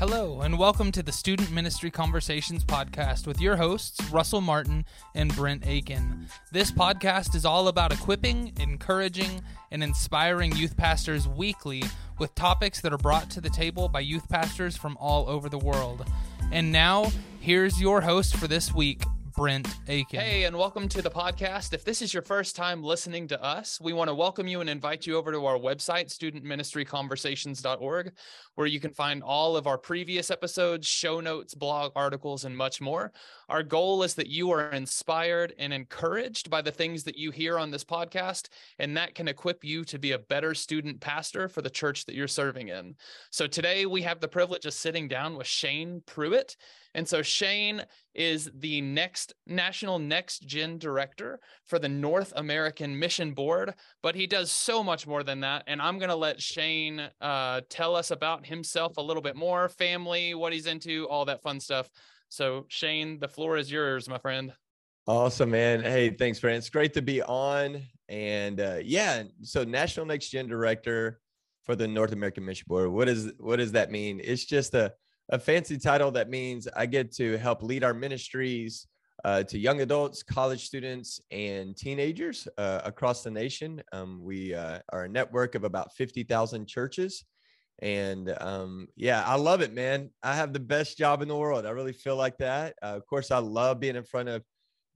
Hello, and welcome to the Student Ministry Conversations podcast with your hosts, Russell Martin and Brent Aiken. This podcast is all about equipping, encouraging, and inspiring youth pastors weekly with topics that are brought to the table by youth pastors from all over the world. And now, here's your host for this week, Brent Aiken. Hey, and welcome to the podcast. If this is your first time listening to us, we want to welcome you and invite you over to our website, studentministryconversations.org, where you can find all of our previous episodes, show notes, blog articles, and much more. Our goal is that you are inspired and encouraged by the things that you hear on this podcast, and that can equip you to be a better student pastor for the church that you're serving in. So today we have the privilege of sitting down with Shane Pruitt. And so Shane is the next national next gen director for the North American Mission Board, but he does so much more than that. And I'm going to let Shane uh, tell us about himself a little bit more, family, what he's into, all that fun stuff. So Shane, the floor is yours, my friend. Awesome, man. Hey, thanks, friend. It's great to be on. And uh, yeah, so National Next Gen Director for the North American Mission Board. What is what does that mean? It's just a a fancy title that means I get to help lead our ministries uh, to young adults, college students, and teenagers uh, across the nation. Um, we uh, are a network of about 50,000 churches. And um, yeah, I love it, man. I have the best job in the world. I really feel like that. Uh, of course, I love being in front of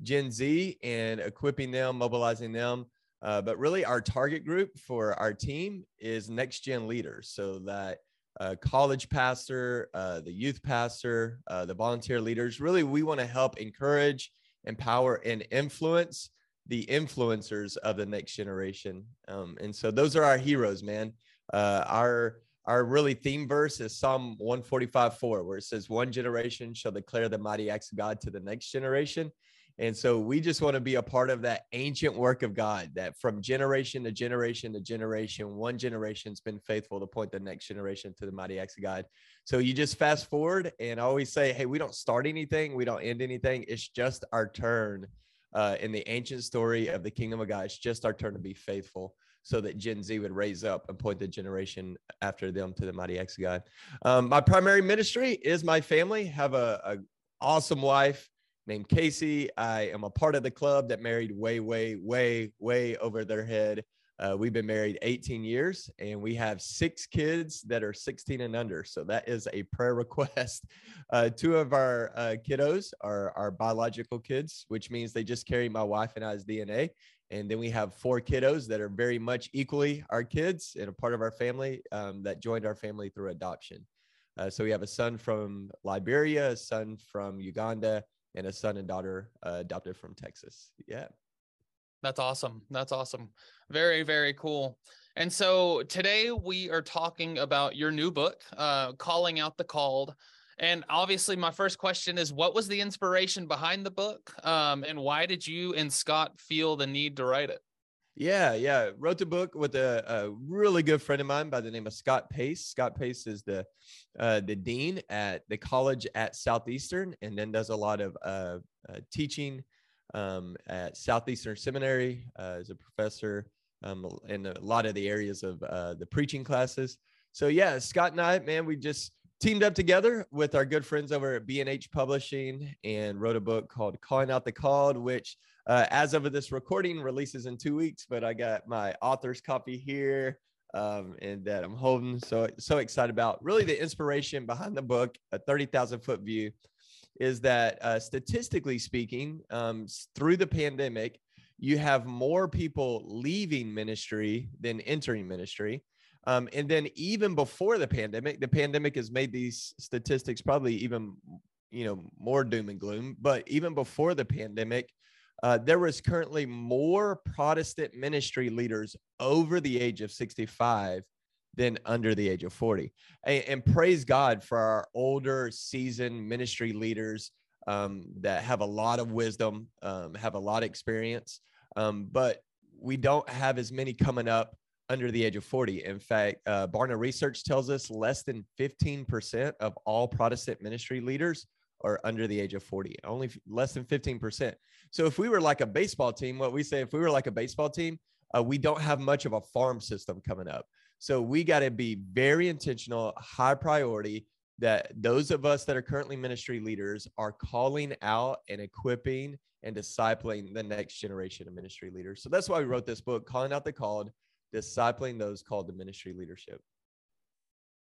Gen Z and equipping them, mobilizing them. Uh, but really, our target group for our team is next gen leaders so that uh, college pastor, uh, the youth pastor, uh, the volunteer leaders. Really, we want to help encourage, empower, and influence the influencers of the next generation. Um, and so those are our heroes, man. Uh, our our really theme verse is Psalm 145 4, where it says, One generation shall declare the mighty acts of God to the next generation. And so we just want to be a part of that ancient work of God that from generation to generation to generation, one generation's been faithful to point the next generation to the mighty acts of God. So you just fast forward and always say, hey, we don't start anything, we don't end anything. It's just our turn uh, in the ancient story of the kingdom of God. It's just our turn to be faithful so that Gen Z would raise up and point the generation after them to the mighty acts of God. Um, my primary ministry is my family. Have a, a awesome wife named Casey. I am a part of the club that married way, way, way, way over their head. Uh, we've been married 18 years and we have six kids that are 16 and under. So that is a prayer request. Uh, two of our uh, kiddos are our biological kids, which means they just carry my wife and I's DNA. And then we have four kiddos that are very much equally our kids and a part of our family um, that joined our family through adoption. Uh, so we have a son from Liberia, a son from Uganda, and a son and daughter uh, adopted from Texas. Yeah. That's awesome. That's awesome. Very, very cool. And so today we are talking about your new book, uh, Calling Out the Called. And obviously, my first question is what was the inspiration behind the book? Um, and why did you and Scott feel the need to write it? Yeah, yeah. Wrote the book with a, a, really good friend of mine by the name of Scott Pace. Scott Pace is the uh, the dean at the college at Southeastern, and then does a lot of uh, uh, teaching um, at Southeastern Seminary uh, as a professor um, in a lot of the areas of uh, the preaching classes. So yeah, Scott and I, man, we just teamed up together with our good friends over at B&H Publishing and wrote a book called Calling Out the Called, which uh, as of this recording releases in two weeks, but I got my author's copy here um, and that I'm holding. So, so excited about really the inspiration behind the book, a 30,000 foot view is that uh, statistically speaking, um, through the pandemic, you have more people leaving ministry than entering ministry. Um, and then even before the pandemic, the pandemic has made these statistics probably even, you know, more doom and gloom. But even before the pandemic, uh, there is currently more Protestant ministry leaders over the age of 65 than under the age of 40. And, and praise God for our older, seasoned ministry leaders um, that have a lot of wisdom, um, have a lot of experience. Um, but we don't have as many coming up under the age of 40. In fact, uh, Barna Research tells us less than 15% of all Protestant ministry leaders are under the age of 40, only less than 15%. So if we were like a baseball team, what we say, if we were like a baseball team, uh, we don't have much of a farm system coming up. So we got to be very intentional, high priority that those of us that are currently ministry leaders are calling out and equipping and discipling the next generation of ministry leaders. So that's why we wrote this book, Calling Out the Called, Discipling Those Called to Ministry Leadership.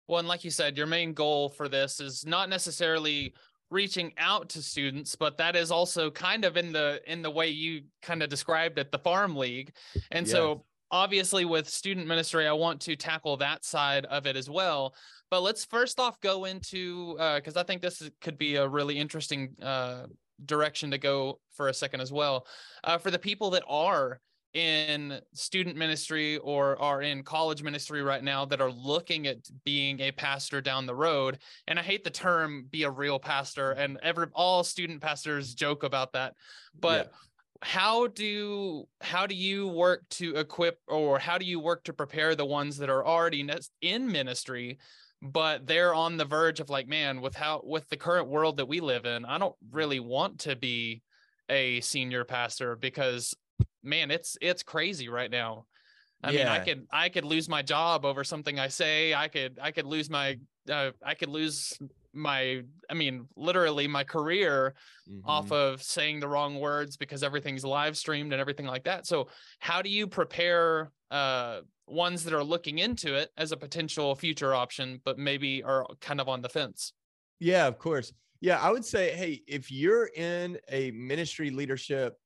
Well, and like you said, your main goal for this is not necessarily reaching out to students but that is also kind of in the in the way you kind of described it the farm league. And yeah. so obviously with student ministry i want to tackle that side of it as well. But let's first off go into because uh, i think this is, could be a really interesting uh, direction to go for a second as well. Uh, for the people that are in student ministry or are in college ministry right now that are looking at being a pastor down the road. And i hate the term be a real pastor and every all student pastors joke about that. But yeah how do how do you work to equip or how do you work to prepare the ones that are already in ministry but they're on the verge of like man with how with the current world that we live in i don't really want to be a senior pastor because man it's it's crazy right now. I yeah. mean i could i could lose my job over something i say. I could i could lose my uh, i could lose my i mean literally my career mm-hmm. off of saying the wrong words because everything's live streamed and everything like that. So how do you prepare uh ones that are looking into it as a potential future option but maybe are kind of on the fence? Yeah of course. Yeah i would say hey if you're in a ministry leadership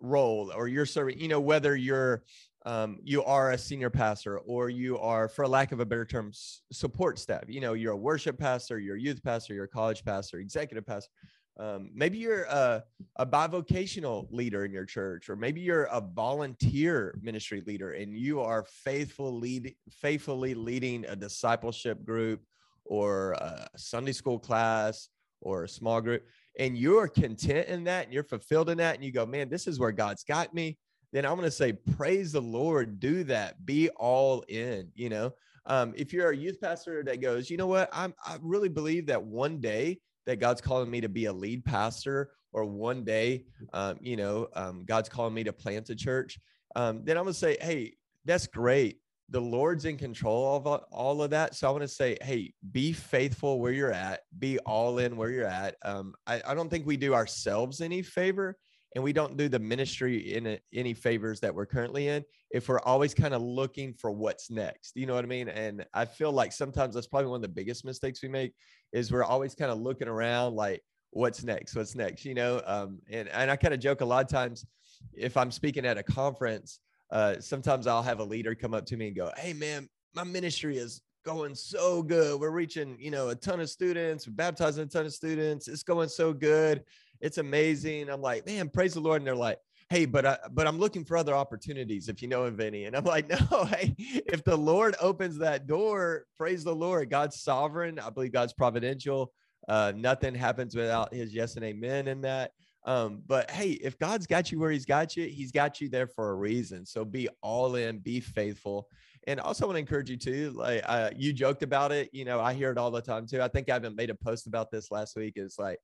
role or you're serving you know whether you're um, you are a senior pastor or you are for lack of a better term support staff you know you're a worship pastor you're a youth pastor you're a college pastor executive pastor um, maybe you're a, a bivocational leader in your church or maybe you're a volunteer ministry leader and you are faithful lead, faithfully leading a discipleship group or a sunday school class or a small group and you're content in that and you're fulfilled in that and you go man this is where god's got me then I'm going to say, praise the Lord, do that, be all in. You know, um, if you're a youth pastor that goes, you know what, I'm, I really believe that one day that God's calling me to be a lead pastor, or one day, um, you know, um, God's calling me to plant a church, um, then I'm going to say, hey, that's great. The Lord's in control of all of that. So I want to say, hey, be faithful where you're at, be all in where you're at. Um, I, I don't think we do ourselves any favor and we don't do the ministry in a, any favors that we're currently in if we're always kind of looking for what's next you know what i mean and i feel like sometimes that's probably one of the biggest mistakes we make is we're always kind of looking around like what's next what's next you know um, and, and i kind of joke a lot of times if i'm speaking at a conference uh, sometimes i'll have a leader come up to me and go hey man my ministry is going so good we're reaching you know a ton of students we're baptizing a ton of students it's going so good it's amazing. I'm like, man, praise the Lord. And they're like, hey, but I, but I'm looking for other opportunities if you know of any. And I'm like, no, hey, if the Lord opens that door, praise the Lord. God's sovereign. I believe God's providential. Uh, nothing happens without His yes and amen in that. Um, but hey, if God's got you where He's got you, He's got you there for a reason. So be all in, be faithful. And also want to encourage you too. Like uh, you joked about it, you know, I hear it all the time too. I think I haven't made a post about this last week. Is like,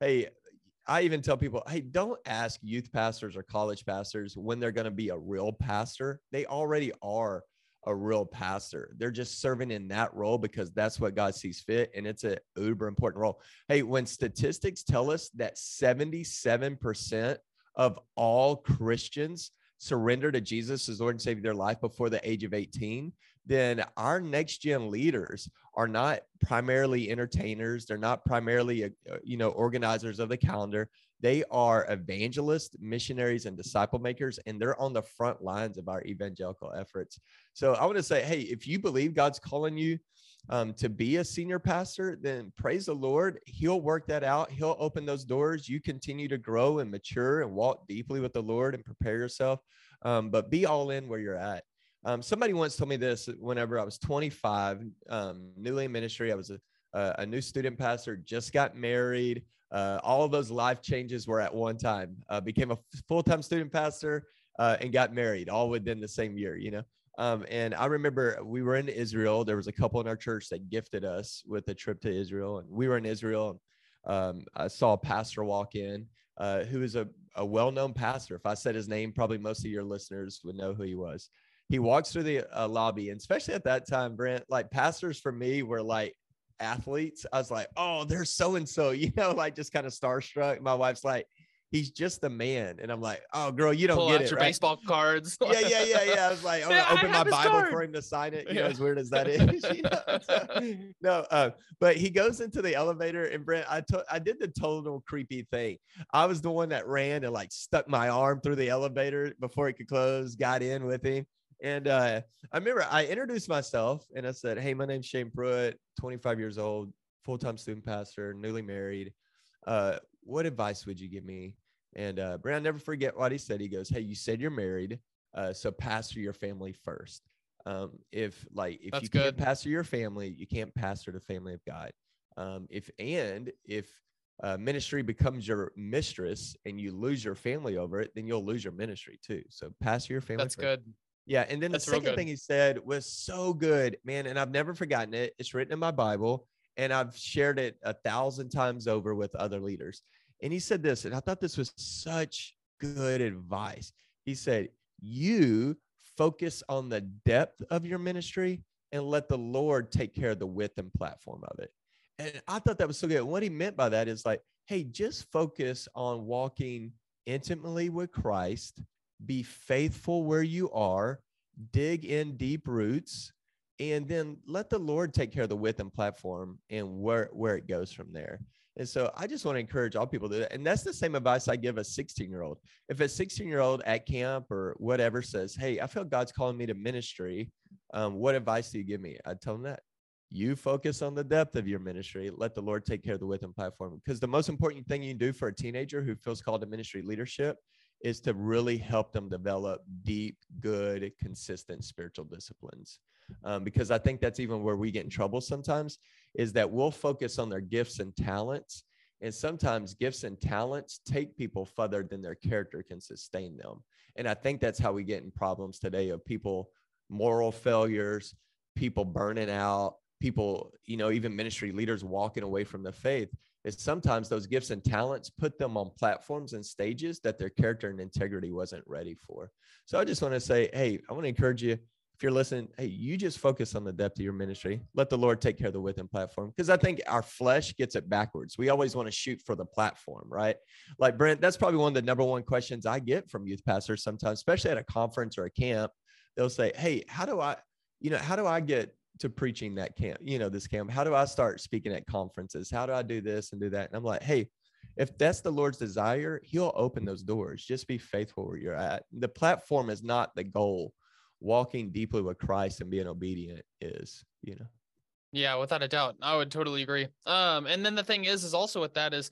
hey, I even tell people, hey, don't ask youth pastors or college pastors when they're going to be a real pastor. They already are a real pastor. They're just serving in that role because that's what God sees fit. And it's a uber important role. Hey, when statistics tell us that 77% of all Christians surrender to Jesus as Lord and Savior their life before the age of 18, then our next gen leaders are not primarily entertainers. They're not primarily uh, uh, you know organizers of the calendar. They are evangelists missionaries and disciple makers and they're on the front lines of our evangelical efforts. So i want to say hey if you believe god's calling you um, to be a senior pastor then praise the lord he'll work that out he'll open those doors you continue to grow and mature and walk deeply with the lord and prepare yourself um, but be all in where you're at um, somebody once told me this whenever I was 25, um, newly in ministry. I was a, a new student pastor, just got married. Uh, all of those life changes were at one time. Uh, became a full time student pastor uh, and got married all within the same year, you know. Um, and I remember we were in Israel. There was a couple in our church that gifted us with a trip to Israel, and we were in Israel. Um, I saw a pastor walk in uh, who is a, a well known pastor. If I said his name, probably most of your listeners would know who he was he walks through the uh, lobby and especially at that time brent like pastors for me were like athletes. I was like, oh, they're so and so, you know, like just kind of starstruck. My wife's like, he's just a man. And I'm like, oh, girl, you don't Pull get out it. your right? baseball cards. yeah, yeah, yeah, yeah. I was like, I'm Yeah, gonna open my Bible card. for him to sign it. You know, as weird as that is. you know? So, no, uh, but he goes into the elevator, and Brent, I to- I did the total creepy thing. I was the one that ran and like stuck my arm through the elevator before it could close, got in with him. And uh, I remember I introduced myself and I said, Hey, my name's Shane Pruitt, 25 years old, full time student pastor, newly married. Uh, what advice would you give me? And uh, Brent, never forget what he said. He goes, Hey, you said you're married. Uh, so pastor your family first. Um, if like if That's you can't good. pastor your family, you can't pastor the family of God. Um, if and if uh, ministry becomes your mistress and you lose your family over it, then you'll lose your ministry too. So pastor your family. That's first. good. Yeah, and then That's the second thing he said was so good, man, and I've never forgotten it. It's written in my Bible, and I've shared it a thousand times over with other leaders. And he said this, and I thought this was such good advice. He said, "You focus on the depth of your ministry, and let the Lord take care of the width and platform of it." And I thought that was so good. What he meant by that is like, hey, just focus on walking intimately with Christ be faithful where you are, dig in deep roots, and then let the Lord take care of the width and platform and where where it goes from there. And so I just want to encourage all people to do that. And that's the same advice I give a 16 year old. If a 16 year old at camp or whatever says, Hey, I feel God's calling me to ministry, um, what advice do you give me? I'd tell them that you focus on the depth of your ministry. Let the Lord take care of the width and platform. Because the most important thing you can do for a teenager who feels called to ministry leadership is to really help them develop deep, good, consistent spiritual disciplines. Um, because I think that's even where we get in trouble sometimes is that we'll focus on their gifts and talents. And sometimes gifts and talents take people further than their character can sustain them. And I think that's how we get in problems today of people, moral failures, people burning out, people, you know, even ministry leaders walking away from the faith is sometimes those gifts and talents put them on platforms and stages that their character and integrity wasn't ready for. So I just want to say, hey, I want to encourage you if you're listening, hey, you just focus on the depth of your ministry. Let the Lord take care of the width and platform. Because I think our flesh gets it backwards. We always want to shoot for the platform, right? Like Brent, that's probably one of the number one questions I get from youth pastors sometimes, especially at a conference or a camp. They'll say, Hey, how do I, you know, how do I get to preaching that camp, you know, this camp? How do I start speaking at conferences? How do I do this and do that? And I'm like, hey, if that's the Lord's desire, He'll open those doors. Just be faithful where you're at. The platform is not the goal. Walking deeply with Christ and being obedient is, you know. Yeah, without a doubt. I would totally agree. Um, and then the thing is, is also with that is,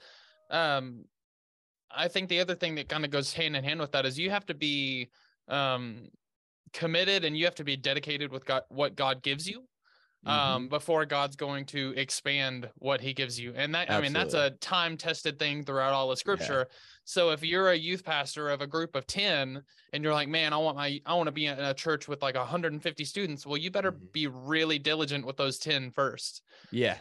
um, I think the other thing that kind of goes hand in hand with that is you have to be um committed and you have to be dedicated with God what God gives you Mm-hmm. um before God's going to expand what he gives you. And that I mean that's a time tested thing throughout all of scripture. So if you're a youth pastor of a group of 10 and you're like, "Man, I want my I want to be in a church with like 150 students." Well, you better Mhm. be really diligent with those 10 first. yeah.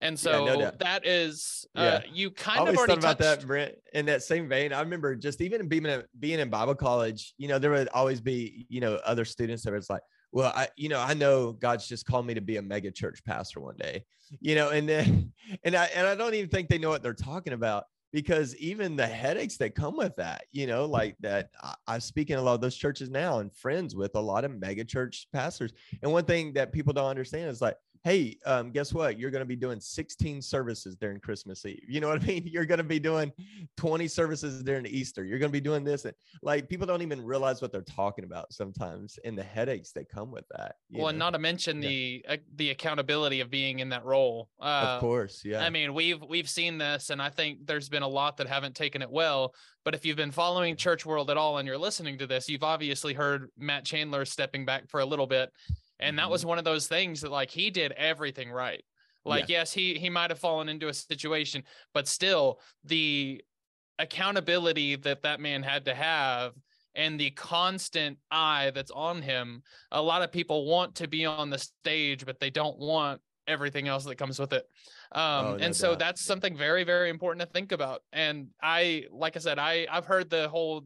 And Yeah, no so that is uh, Yeah. you I kind of already thought about touched that, Brent. In that same vein, I remember just even being in, being in Bible college, you know, there would always be, you know, other students that was like, well, I, you know, I know God's just called me to be a mega church pastor one day, you know, and then, and I, and I don't even think they know what they're talking about because even the headaches that come with that, you know, like that, I, I speak in a lot of those churches now and friends with a lot of mega church pastors. And one thing that people don't understand is like, hey, um, guess what? You're going to be doing 16 services during Christmas Eve. You know what I mean? You're going to be doing 20 services during Easter. You're going to be doing this. And like people don't even realize what they're talking about sometimes and the headaches that come with that. well, and not to mention Yeah. the uh, the accountability of being in that role. Uh of course. Yeah. I mean, we've we've seen this, and I think there's been a lot that haven't taken it well. But if you've been following church world at all and you're listening to this, you've obviously heard Matt Chandler stepping back for a little bit, and that Mhm. was one of those things that like he did everything right. Like yes, he he might have fallen into a situation, but still the accountability that that man had to have and the constant eye that's on him a lot of people want to be on the stage but they don't want everything else that comes with it um Oh, no and so doubt. that's something very very important to think about and i like i said i i've heard the whole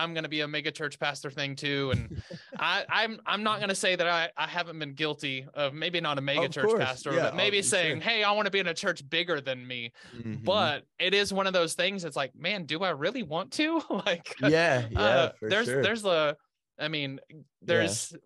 I'm going to be a mega church pastor thing too. And I, I'm I'm not going to say that I, I haven't been guilty of maybe not a mega Of church course, pastor, yeah, but maybe saying, sure. hey, I want to be in a church bigger than me. Mhm. But it is one of those things. It's like, man, do I really want to? like, yeah, yeah, uh, there's sure. there's a i mean there's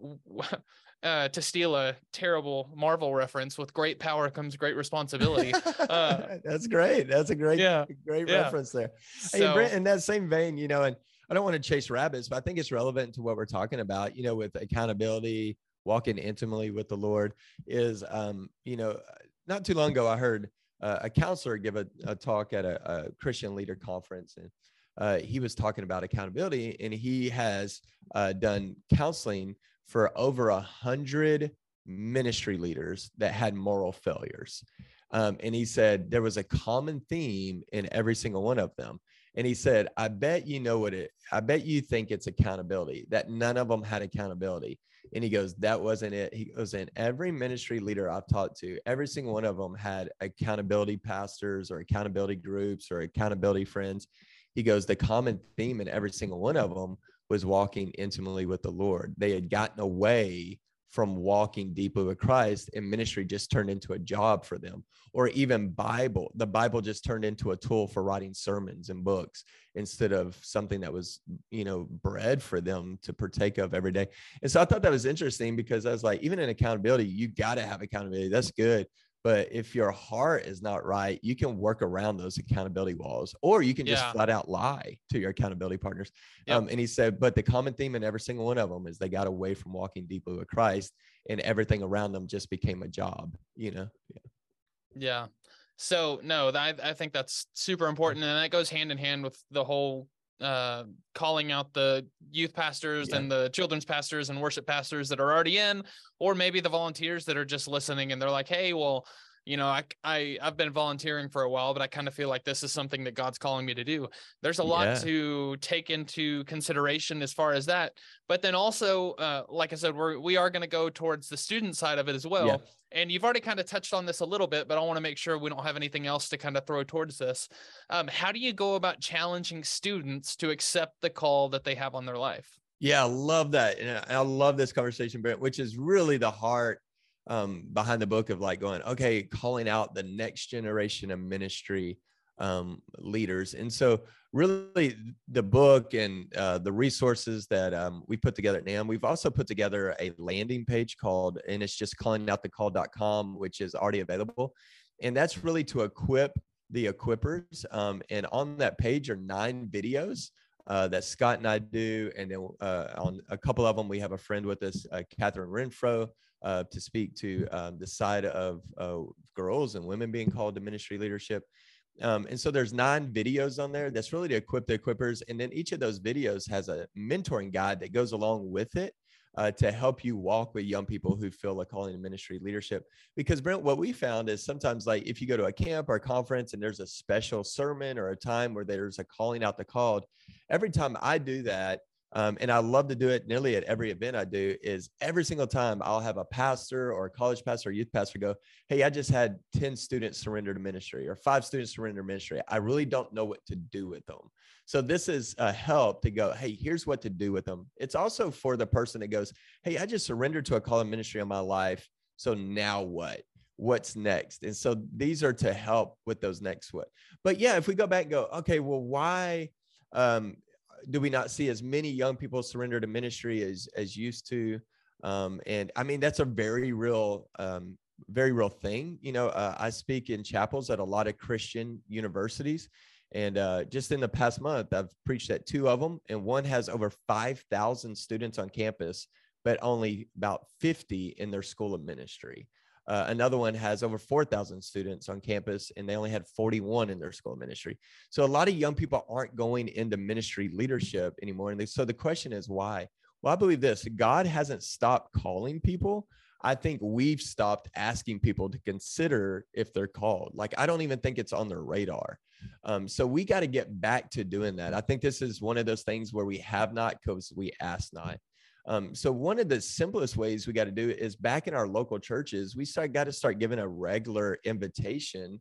uh to steal a terrible marvel reference with great power comes great responsibility uh, That's great. That's a great, yeah great yeah. reference there. Hey, Brent, in that same vein, you know, and I don't want to chase rabbits, but I think it's relevant to what we're talking about, you know, with accountability, walking intimately with the Lord is, um, you know, not too long ago, I heard uh, a counselor give a, a talk at a, a Christian leader conference and uh, he was talking about accountability and he has uh, done counseling for over a hundred ministry leaders that had moral failures. Um, and he said there was a common theme in every single one of them. And he said, I bet you know what it, I bet you think it's accountability, that none of them had accountability. And he goes, that wasn't it. He goes, in every ministry leader I've talked to, every single one of them had accountability pastors or accountability groups or accountability friends. He goes, the common theme in every single one of them was walking intimately with the Lord. They had gotten away from walking deeply with Christ, and ministry just turned into a job for them. Or even Bible, the Bible just turned into a tool for writing sermons and books instead of something that was, you know, bread for them to partake of every day. And so I thought that was interesting because I was like, even in accountability, you got to have accountability. That's good. But if your heart is not right, you can work around those accountability walls, or you can just Yeah. flat out lie to your accountability partners. Yep. Um, and he said, but the common theme in every single one of them is they got away from walking deeply with Christ, and everything around them just became a job. You know, yeah yeah. so no that, i think that's super important and that goes hand in hand with the whole uh calling out the youth pastors Yeah. and the children's pastors and worship pastors that are already in or maybe the volunteers that are just listening and they're like hey well you know I, I i've been volunteering for a while but i kind of feel like this is something that god's calling me to do there's a lot Yeah. to take into consideration as far as that but then also uh like i said we're we are going to go towards the student side of it as well Yeah. and you've already kind of touched on this a little bit, but I want to make sure we don't have anything else to kind of throw towards this. Um, how do you go about challenging students to accept the call that they have on their life? Yeah, I love that. And I love this conversation, Brent, which is really the heart um, behind the book of like going, okay, calling out the next generation of ministry um, leaders. And so, really, the book and uh, the resources that um, we put together at NAMB, we've also put together a landing page called, and it's just callingoutthecall.com, which is already available. And that's really to equip the equippers. Um, and on that page are nine videos uh, that Scott and I do. And then uh, on a couple of them, we have a friend with us, uh, Catherine Renfro, uh, to speak to um, the side of uh, girls and women being called to ministry leadership. Um, and so there's nine videos on there that's really to equip the equippers. And then each of those videos has a mentoring guide that goes along with it. Uh, to help you walk with young people who feel a calling to ministry leadership. Because Brent, what we found is sometimes like if you go to a camp or a conference and there's a special sermon or a time where there's a calling out the called, every time I do that, um, and I love to do it nearly at every event I do, is every single time I'll have a pastor or a college pastor or youth pastor go, Hey, I just had 10 students surrender to ministry or five students surrender to ministry. I really don't know what to do with them. So this is a help to go, Hey, here's what to do with them. It's also for the person that goes, Hey, I just surrendered to a call of ministry in my life. So now what? What's next? And so these are to help with those next what. But yeah, if we go back and go, okay, well, why um, do we not see as many young people surrender to ministry as as used to? Um, and I mean, that's a very real, um, very real thing. You know, uh, I speak in chapels at a lot of Christian universities. And uh, just in the past month, I've preached at two of them, and one has over 5,000 students on campus, but only about 50 in their school of ministry. Uh, another one has over 4,000 students on campus, and they only had 41 in their school ministry. So a lot of young people aren't going into ministry leadership anymore. And they, so the question is why? Well, I believe this God hasn't stopped calling people. I think we've stopped asking people to consider if they're called. Like, I don't even think it's on their radar. Um, so we got to get back to doing that. I think this is one of those things where we have not because we ask not. Um, so one of the simplest ways we got to do it is back in our local churches, we start got to start giving a regular invitation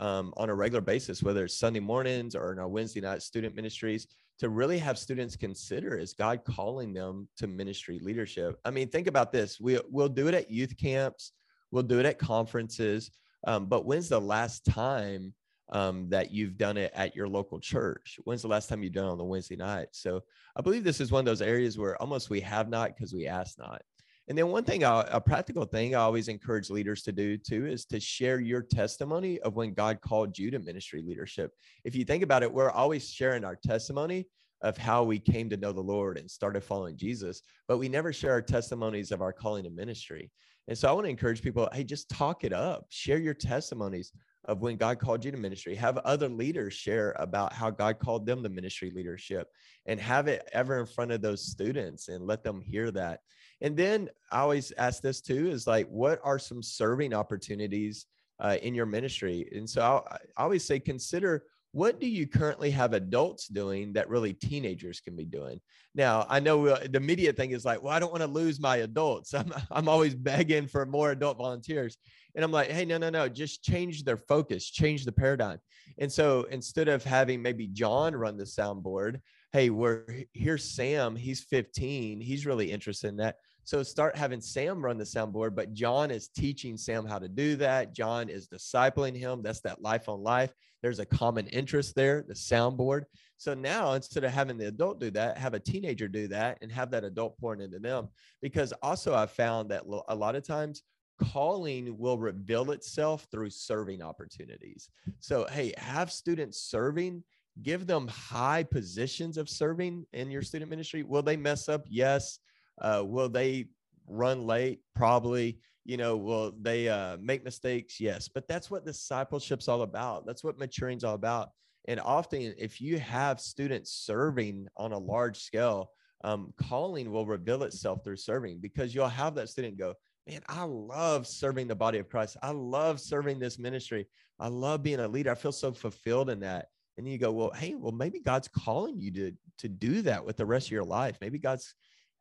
um, on a regular basis, whether it's Sunday mornings or in our Wednesday night student ministries, to really have students consider is God calling them to ministry leadership? I mean, think about this. We, we'll do it at youth camps, we'll do it at conferences, um, but when's the last time um, that you've done it at your local church? When's the last time you've done it on the Wednesday night? So I believe this is one of those areas where almost we have not because we ask not. And then one thing, a practical thing I always encourage leaders to do too is to share your testimony of when God called you to ministry leadership. If you think about it, we're always sharing our testimony of how we came to know the Lord and started following Jesus, but we never share our testimonies of our calling to ministry. And so I want to encourage people, hey, just talk it up, share your testimonies of when God called you to ministry. Have other leaders share about how God called them to ministry leadership and have it ever in front of those students and let them hear that. And then I always ask this too is like, what are some serving opportunities uh, in your ministry? And so I'll, I always say, consider what do you currently have adults doing that really teenagers can be doing now i know uh, the media thing is like well i don't want to lose my adults I'm, I'm always begging for more adult volunteers and i'm like hey no no no just change their focus change the paradigm and so instead of having maybe john run the soundboard hey we're here's sam he's 15 he's really interested in that so start having Sam run the soundboard, but John is teaching Sam how to do that. John is discipling him. That's that life on life. There's a common interest there, the soundboard. So now instead of having the adult do that, have a teenager do that and have that adult pouring into them. Because also I've found that a lot of times calling will reveal itself through serving opportunities. So, hey, have students serving, give them high positions of serving in your student ministry. Will they mess up? Yes. Uh, will they run late? Probably. You know, will they uh, make mistakes? Yes. But that's what discipleship's all about. That's what maturing's all about. And often, if you have students serving on a large scale, um, calling will reveal itself through serving because you'll have that student go, Man, I love serving the body of Christ. I love serving this ministry. I love being a leader. I feel so fulfilled in that. And you go, Well, hey, well, maybe God's calling you to, to do that with the rest of your life. Maybe God's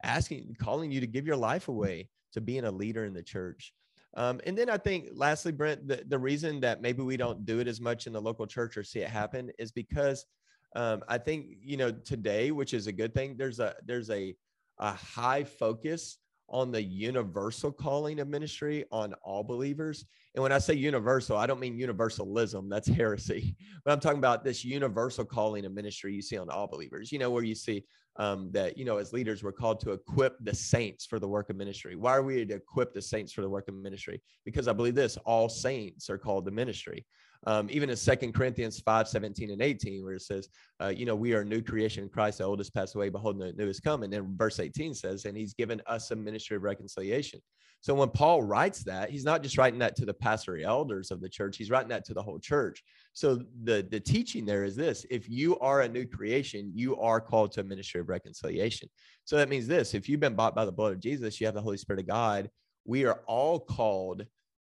asking, calling you to give your life away to being a leader in the church. Um, and then I think, lastly, Brent, the, the reason that maybe we don't do it as much in the local church or see it happen is because um, I think you know today, which is a good thing. There's a there's a a high focus on the universal calling of ministry on all believers. And when I say universal, I don't mean universalism, that's heresy. But I'm talking about this universal calling of ministry you see on all believers. You know, where you see um, that, you know, as leaders, we're called to equip the saints for the work of ministry. Why are we to equip the saints for the work of ministry? Because I believe this all saints are called to ministry um, even in Second Corinthians 5 17 and 18, where it says, uh, you know, we are a new creation in Christ, the oldest passed away, behold, the new is come. And then verse 18 says, and he's given us a ministry of reconciliation. So when Paul writes that, he's not just writing that to the pastor elders of the church, he's writing that to the whole church. So the, the teaching there is this if you are a new creation, you are called to a ministry of reconciliation. So that means this if you've been bought by the blood of Jesus, you have the Holy Spirit of God. We are all called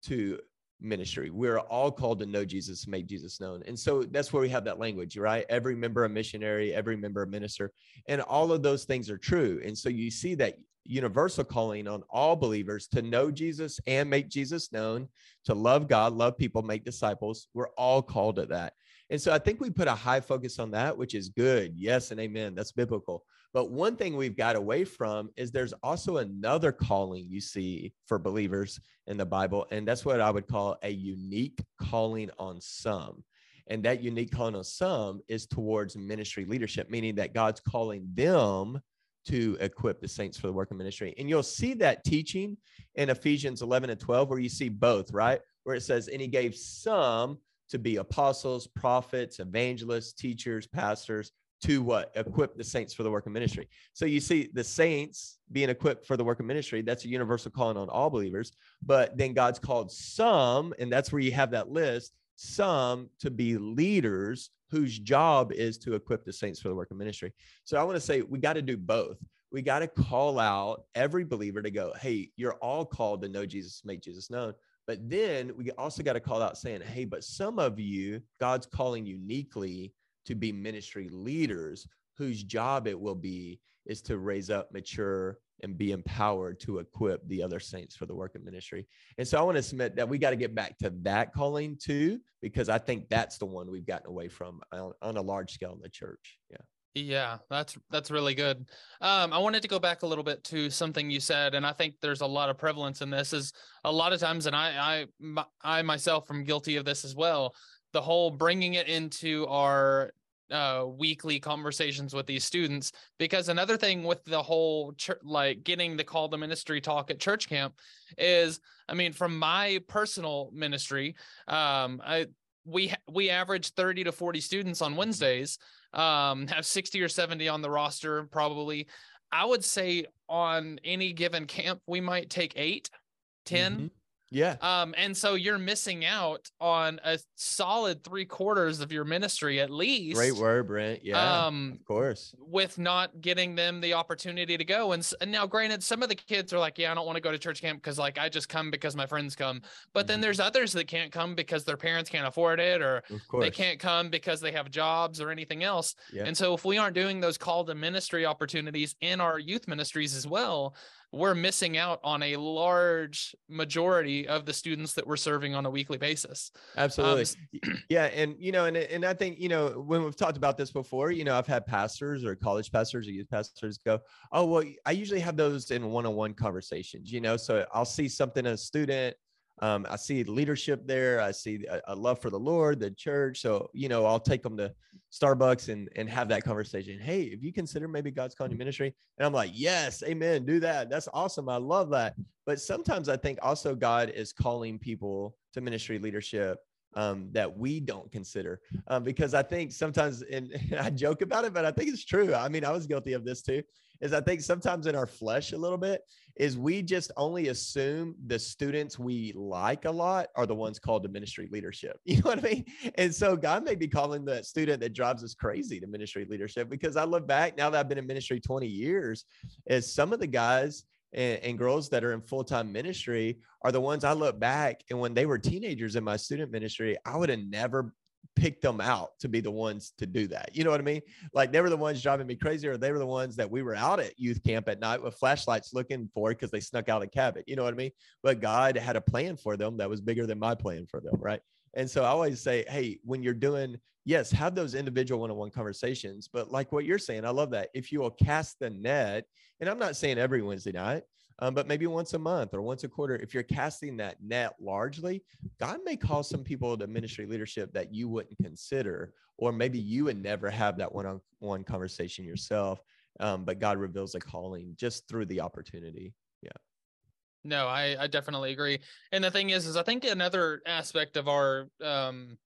to ministry. We're all called to know Jesus, make Jesus known. And so that's where we have that language, right? Every member a missionary, every member a minister, and all of those things are true. And so you see that universal calling on all believers to know Jesus and make Jesus known, to love God, love people, make disciples. We're all called to that. And so I think we put a high focus on that, which is good. Yes and amen. That's biblical. But one thing we've got away from is there's also another calling you see for believers in the Bible. And that's what I would call a unique calling on some. And that unique calling on some is towards ministry leadership, meaning that God's calling them to equip the saints for the work of ministry. And you'll see that teaching in Ephesians 11 and 12, where you see both, right? Where it says, and he gave some to be apostles, prophets, evangelists, teachers, pastors, to what equip the saints for the work of ministry. So you see the saints being equipped for the work of ministry, that's a universal calling on all believers. But then God's called some, and that's where you have that list, some to be leaders whose job is to equip the saints for the work of ministry. So I want to say we got to do both. We got to call out every believer to go, hey, you're all called to know Jesus, make Jesus known. But then we also got to call out saying, hey, but some of you, God's calling uniquely to be ministry leaders whose job it will be is to raise up, mature, and be empowered to equip the other saints for the work of ministry. And so I want to submit that we got to get back to that calling too, because I think that's the one we've gotten away from on, on a large scale in the church. Yeah. Yeah, that's that's really good. Um, I wanted to go back a little bit to something you said, and I think there's a lot of prevalence in this. Is a lot of times, and I I I myself am guilty of this as well. The whole bringing it into our uh, weekly conversations with these students, because another thing with the whole church, like getting the call to ministry talk at church camp is, I mean, from my personal ministry, um, I we we average 30 to 40 students on Wednesdays um, have 60 or 70 on the roster, probably. I would say on any given camp, we might take eight, 10. Mm-hmm. Yeah. Um, and so you're missing out on a solid three quarters of your ministry at least. Great word, Brent. Yeah. Um, of course. With not getting them the opportunity to go. And, and now, granted, some of the kids are like, yeah, I don't want to go to church camp because like I just come because my friends come. But mm-hmm. then there's others that can't come because their parents can't afford it or they can't come because they have jobs or anything else. Yeah. And so if we aren't doing those call to ministry opportunities in our youth ministries as well, we're missing out on a large majority of the students that we're serving on a weekly basis. Absolutely. Um, yeah. And, you know, and, and I think, you know, when we've talked about this before, you know, I've had pastors or college pastors or youth pastors go, oh, well, I usually have those in one on one conversations, you know, so I'll see something a student um, I see leadership there. I see a, a, love for the Lord, the church. So, you know, I'll take them to Starbucks and, and have that conversation. Hey, if you consider maybe God's calling you ministry, and I'm like, yes, amen, do that. That's awesome. I love that. But sometimes I think also God is calling people to ministry leadership um, that we don't consider um, because I think sometimes, and I joke about it, but I think it's true. I mean, I was guilty of this too. Is I think sometimes in our flesh a little bit is we just only assume the students we like a lot are the mm-hmm. ones called to ministry leadership. You know what I mean? And so God may be calling the student that drives us crazy to ministry leadership because I look back now that I've been in ministry 20 years, is some of the guys and, and girls that are in full time ministry are the ones I look back and when they were teenagers in my student ministry, I would have never picked them out to be the ones to do that. You know what I mean? Like they were the ones driving me crazy, or they were the ones that we were out at youth camp at night with flashlights looking for because they snuck out of the cabin. You know what I mean? But God had a plan for them that was bigger than my plan for them, right? And so I always say, hey, when you're doing, yes, have those individual one on one conversations. But like what you're saying, I love that. If you will cast the net, and I'm not saying every Wednesday night, um, but maybe once a month or once a quarter, if you're casting that net largely, God may call some people to ministry leadership that you wouldn't consider, or maybe you would never have that one on one conversation yourself. Um, but God reveals a calling just through the opportunity. Yeah. No, I, I definitely agree. And the thing is, is I think another aspect of our um,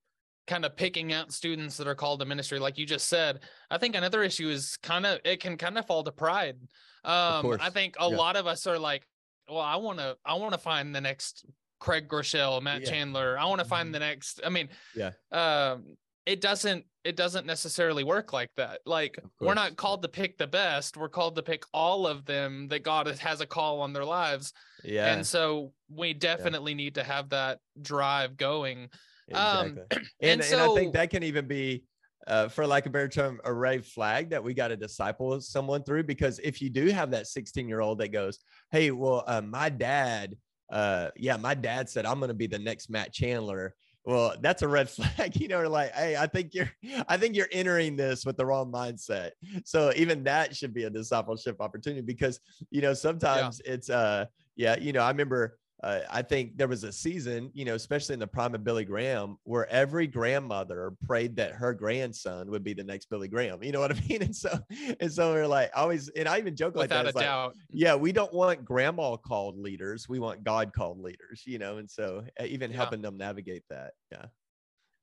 kind of picking out students that are called to ministry, like you just said, I think another issue is kind of it can kind of fall to pride. Um, I think a yeah. lot of us are like, well, I want to, I want to find the next Craig Groeschel, Matt yeah. Chandler. I want to find mm-hmm. the next. I mean, yeah. Um, it doesn't it doesn't necessarily work like that like we're not called to pick the best we're called to pick all of them that god has a call on their lives yeah and so we definitely yeah. need to have that drive going exactly. um and, and, so, and i think that can even be uh, for like a better term, a red flag that we got to disciple someone through. Because if you do have that 16 year old that goes, Hey, well, uh, my dad, uh, yeah, my dad said I'm going to be the next Matt Chandler well that's a red flag you know like hey i think you're i think you're entering this with the wrong mindset so even that should be a discipleship opportunity because you know sometimes yeah. it's uh yeah you know i remember uh, I think there was a season, you know, especially in the prime of Billy Graham, where every grandmother prayed that her grandson would be the next Billy Graham. You know what I mean? And so, and so we're like, always, and I even joke like Without that. a like, doubt. Yeah, we don't want grandma called leaders. We want God called leaders. You know, and so even helping them navigate that. Yeah,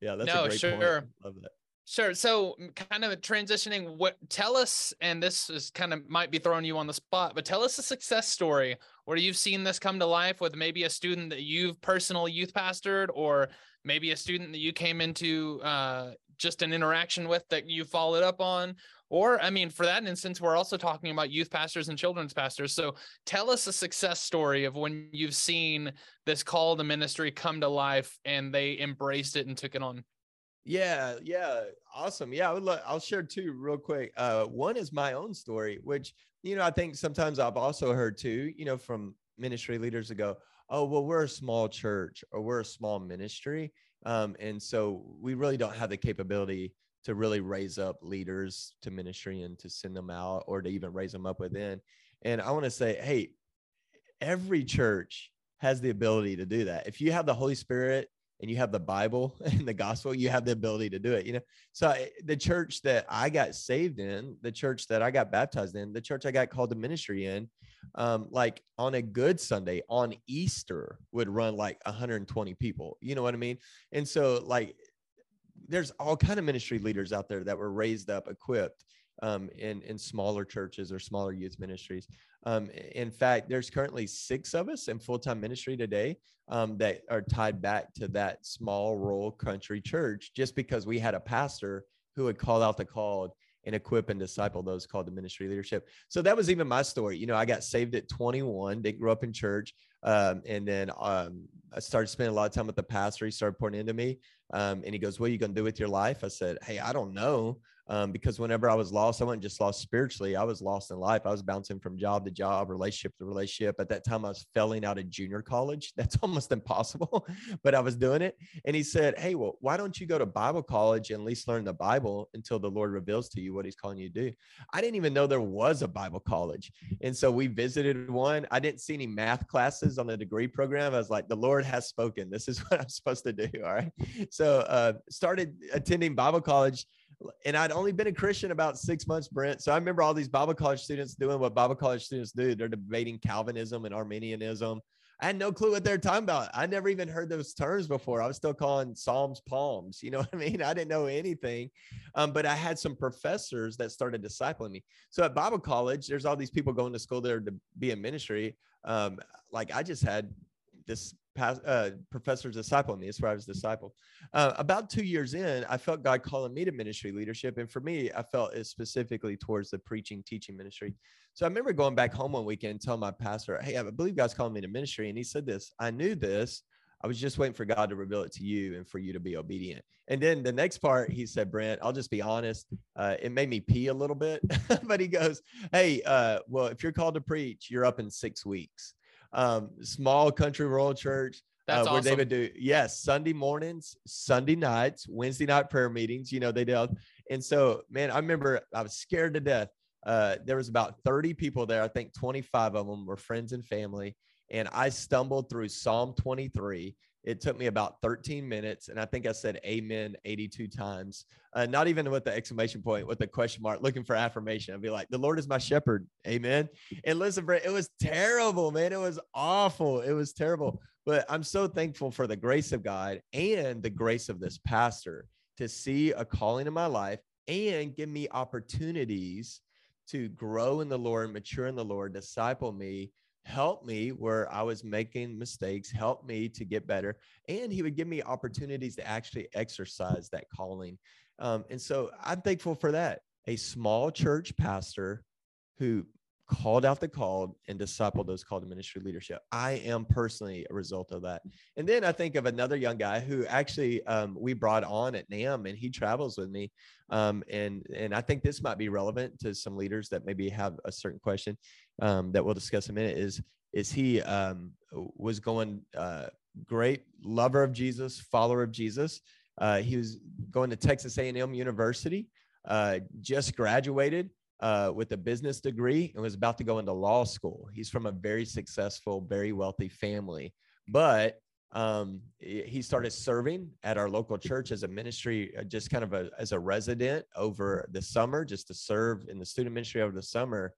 yeah, that's no, a great sure. point. Love that. Sure. So, kind of transitioning, what tell us, and this is kind of might be throwing you on the spot, but tell us a success story where you've seen this come to life with maybe a student that you've personally youth pastored, or maybe a student that you came into uh, just an interaction with that you followed up on. Or, I mean, for that instance, we're also talking about youth pastors and children's pastors. So, tell us a success story of when you've seen this call to ministry come to life and they embraced it and took it on. Yeah, yeah, awesome. Yeah, I would. Lo- I'll share two real quick. Uh, one is my own story, which you know I think sometimes I've also heard too. You know, from ministry leaders to go, oh well, we're a small church or we're a small ministry, um, and so we really don't have the capability to really raise up leaders to ministry and to send them out or to even raise them up within. And I want to say, hey, every church has the ability to do that. If you have the Holy Spirit and you have the Bible and the gospel, you have the ability to do it. You know, so I, the church that I got saved in, the church that I got baptized in, the church I got called to ministry in, um, like on a good Sunday on Easter would run like 120 people. You know what I mean? And so like there's all kind of ministry leaders out there that were raised up, equipped um, in in smaller churches or smaller youth ministries. Um, in fact, there's currently six of us in full time ministry today um, that are tied back to that small rural country church, just because we had a pastor who had called out the called and equip and disciple those called to ministry leadership. So that was even my story. You know, I got saved at 21, didn't grow up in church. Um, and then um, I started spending a lot of time with the pastor. He started pouring into me. Um, and he goes, What are you going to do with your life? I said, Hey, I don't know um, because whenever I was lost, I wasn't just lost spiritually. I was lost in life. I was bouncing from job to job, relationship to relationship. At that time, I was failing out of junior college. That's almost impossible, but I was doing it. And he said, Hey, well, why don't you go to Bible college and at least learn the Bible until the Lord reveals to you what he's calling you to do? I didn't even know there was a Bible college. And so we visited one. I didn't see any math classes on the degree program. I was like, the Lord has spoken. This is what I'm supposed to do. All right. So uh, started attending Bible college and I'd only been a Christian about six months, Brent. So I remember all these Bible college students doing what Bible college students do. They're debating Calvinism and Arminianism. I had no clue what they're talking about. I never even heard those terms before. I was still calling Psalms palms. You know what I mean? I didn't know anything. Um, but I had some professors that started discipling me. So at Bible college, there's all these people going to school there to be in ministry. Um, like I just had this past, uh, professor's disciple me. That's where I was disciple. Uh, about two years in, I felt God calling me to ministry leadership. And for me, I felt it specifically towards the preaching, teaching ministry. So I remember going back home one weekend and telling my pastor, Hey, I believe God's calling me to ministry. And he said this, I knew this. I was just waiting for God to reveal it to you and for you to be obedient. And then the next part, he said, Brent, I'll just be honest. Uh, it made me pee a little bit, but he goes, Hey, uh, well, if you're called to preach, you're up in six weeks um, small country rural church. Uh, That's uh, where awesome. they would do yes Sunday mornings, Sunday nights, Wednesday night prayer meetings. You know they do, and so man, I remember I was scared to death. Uh, there was about 30 people there. I think 25 of them were friends and family, and I stumbled through Psalm 23 it took me about 13 minutes, and I think I said amen 82 times. Uh, not even with the exclamation point, with the question mark, looking for affirmation. I'd be like, The Lord is my shepherd. Amen. And listen, it was terrible, man. It was awful. It was terrible. But I'm so thankful for the grace of God and the grace of this pastor to see a calling in my life and give me opportunities to grow in the Lord, mature in the Lord, disciple me help me where I was making mistakes, help me to get better. And he would give me opportunities to actually exercise that calling. Um, and so I'm thankful for that. A small church pastor who called out the called and discipled those called to ministry leadership. I am personally a result of that. And then I think of another young guy who actually um, we brought on at NAMB and he travels with me. Um, and, and I think this might be relevant to some leaders that maybe have a certain question um, that we'll discuss in a minute is, is he um, was going uh, great lover of Jesus, follower of Jesus. Uh, he was going to Texas A&M University, uh, just graduated uh, with a business degree and was about to go into law school. He's from a very successful, very wealthy family, but um, he started serving at our local church as a ministry, uh, just kind of a, as a resident over the summer, just to serve in the student ministry over the summer.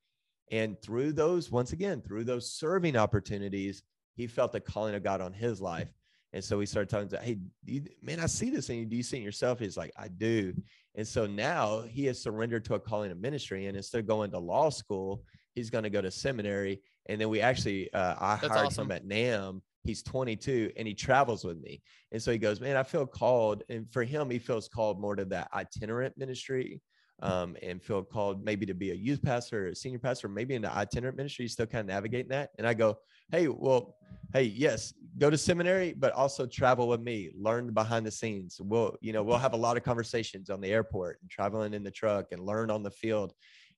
And through those, once again, through those serving opportunities, he felt the calling of God on his life. And so he started talking to, hey, you, man, I see this in you. Do you see it yourself? He's like, I do. And so now he has surrendered to a calling of ministry. And instead of going to law school, he's going to go to seminary. And then we actually, uh, I That's hired awesome. him at NAMB. He's 22 and he travels with me. And so he goes, man, I feel called. And for him, he feels called more to that itinerant ministry um, and feel called maybe to be a youth pastor or a senior pastor, maybe in the itinerant ministry, still kind of navigating that. And I go, hey, well, hey, yes, go to seminary, but also travel with me, learn behind the scenes. We'll, you know, we'll have a lot of conversations on the airport and traveling in the truck and learn on the field.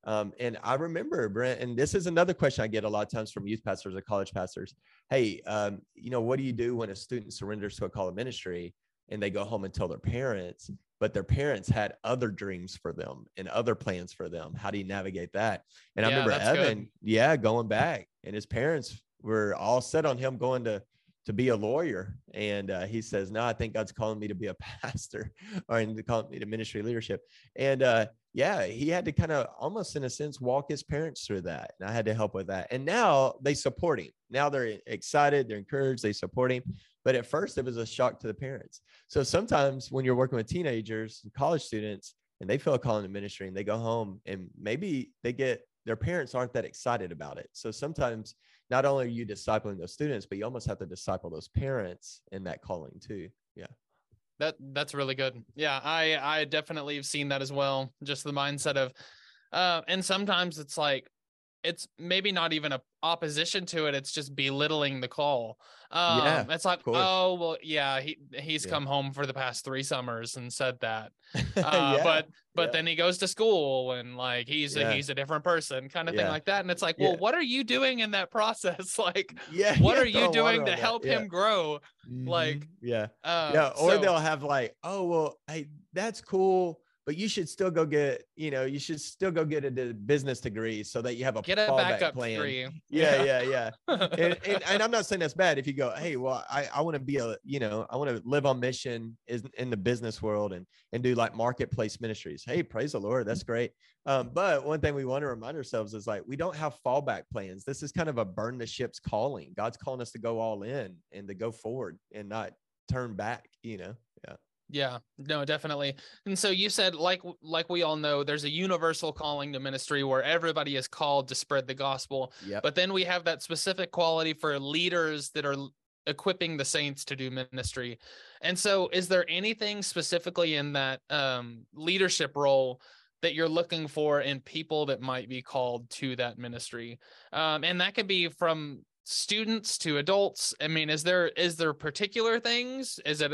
Um, and I remember, Brent, and this is another question I get a lot of times from youth pastors or college pastors. Hey, um, you know, what do you do when a student surrenders to a call of ministry and they go home and tell their parents, but their parents had other dreams for them and other plans for them? How do you navigate that? And I remember Evan, good. yeah, going back, and his parents were all set on him going to to be a lawyer. And uh, he says, No, I think God's calling me to be a pastor or and calling me to ministry leadership. And uh, yeah, he had to kind of almost in a sense walk his parents through that. And I had to help with that. And now they support him. Now they're excited, they're encouraged, they support him. But at first, it was a shock to the parents. So sometimes when you're working with teenagers and college students and they feel a calling to ministry and they go home and maybe they get their parents aren't that excited about it. So sometimes not only are you discipling those students, but you almost have to disciple those parents in that calling too. Yeah. That that's really good. Yeah, I I definitely have seen that as well. Just the mindset of uh and sometimes it's like it's maybe not even a opposition to it, it's just belittling the call. Um Yeah, it's like, oh well, yeah, he he's Yeah. come home for the past three summers and said that. Uh, Yeah, but but yeah. then he goes to school and like he's a, he's a different person kind of thing like that and it's like well what are you doing in that process like yeah. what are you doing to help him grow like, Mhm. yeah. uh, yeah. Or so- they'll have like, oh, well, hey, that's cool. But you should still go get, you know, you should still go get a business degree so that you have a get a backup plan. degree Yeah, yeah, yeah. and, and, and I'm not saying that's bad. If you go, hey, well, I, I want to be a, you know, I want to live on mission is in the business world and and do like marketplace ministries. Hey, praise the Lord, that's great. Um, but one thing we want to remind ourselves is like we don't have fallback plans. This is kind of a burn the ships calling. God's calling us to go all in and to go forward and not turn back. You know, yeah, Yeah, no, definitely. And so you said, like, like we all know, there's a universal calling to ministry where everybody is called to spread the gospel. yep, But then we have that specific quality for leaders that are equipping the saints to do ministry. And so, is there anything specifically in that um, leadership role that you're looking for in people that might be called to that ministry? Um, and that could be from students to adults. I mean, is there is there particular things? Is it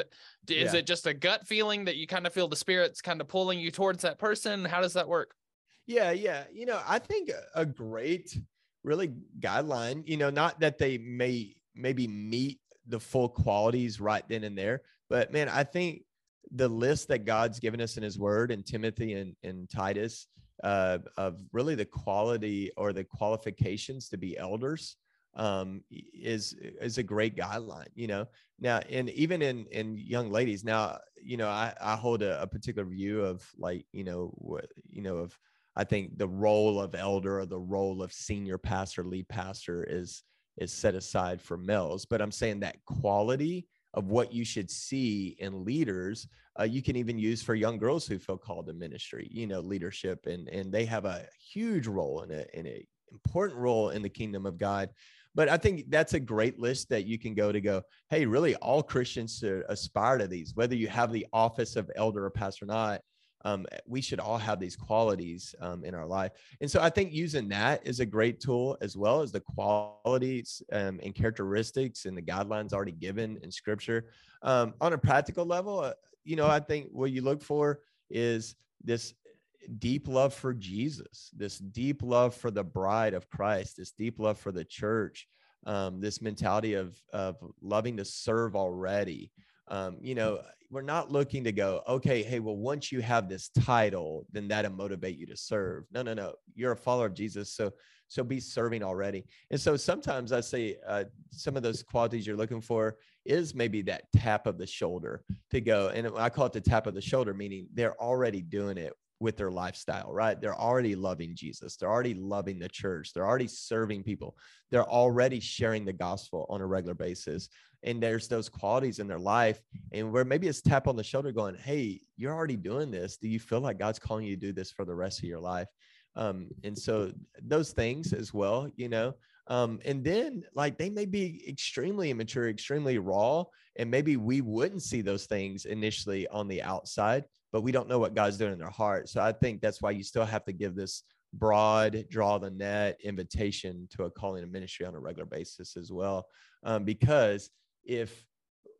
is Yeah. it just a gut feeling that you kind of feel the spirits kind of pulling you towards that person? How does that work? Yeah, yeah. You know, I think a- great, really guideline, you know, not that they may maybe meet the full qualities right then and there, but man, I think the list that God's given us in his word in Timothy and, and Titus uh, of really the quality or the qualifications to be elders um, is is a great guideline, you know. Now, and even in in young ladies, now, you know, I, I hold a, a particular view of like, you know, what you know, of I think the role of elder or the role of senior pastor, lead pastor is is set aside for males. But I'm saying that quality of what you should see in leaders, uh, you can even use for young girls who feel called to ministry. You know, leadership, and and they have a huge role in a in a important role in the kingdom of God. But I think that's a great list that you can go to go, hey, really, all Christians should aspire to these, whether you have the office of elder or pastor or not um, we should all have these qualities um, in our life. And so I think using that is a great tool as well as the qualities um, and characteristics and the guidelines already given in scripture. Um, on a practical level, uh, you know, I think what you look for is this deep love for Jesus, this deep love for the bride of Christ, this deep love for the church, um, this mentality of, of loving to serve already. Um, you know, we're not looking to go, okay, hey, well, once you have this title, then that'll motivate you to serve. No, no, no. You're a follower of Jesus. So, so be serving already. And so sometimes I say uh, some of those qualities you're looking for is maybe that tap of the shoulder to go. And I call it the tap of the shoulder, meaning they're already doing it with their lifestyle, right? They're already loving Jesus. They're already loving the church. They're already serving people. They're already sharing the gospel on a regular basis. And there's those qualities in their life. And where maybe it's tap on the shoulder going, Hey, you're already doing this. Do you feel like God's calling you to do this for the rest of your life? Um, and so those things as well, you know. Um, and then like they may be extremely immature, extremely raw, and maybe we wouldn't see those things initially on the outside, but we don't know what God's doing in their heart. So I think that's why you still have to give this broad, draw the net invitation to a calling of ministry on a regular basis as well. Um, because if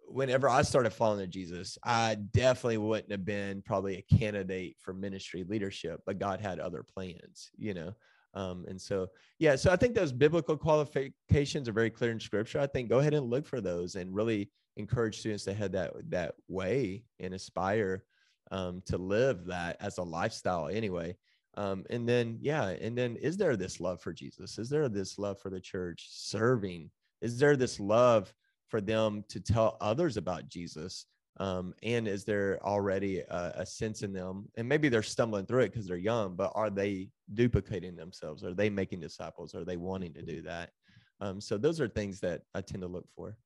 whenever I started following Jesus, I definitely wouldn't have been probably a candidate for ministry leadership, but God had other plans, you know. Um, and so, yeah, so I think those biblical qualifications are very clear in scripture. I think go ahead and look for those and really encourage students to head that that way and aspire um, to live that as a lifestyle anyway. Um, and then, yeah, and then is there this love for Jesus? Is there this love for the church serving? Is there this love for them to tell others about Jesus? Um, and is there already a, a, sense in them? And maybe they're stumbling through it because they're young, but are they duplicating themselves? Are they making disciples? Are they wanting to do that? Um, so those are things that I tend to look for.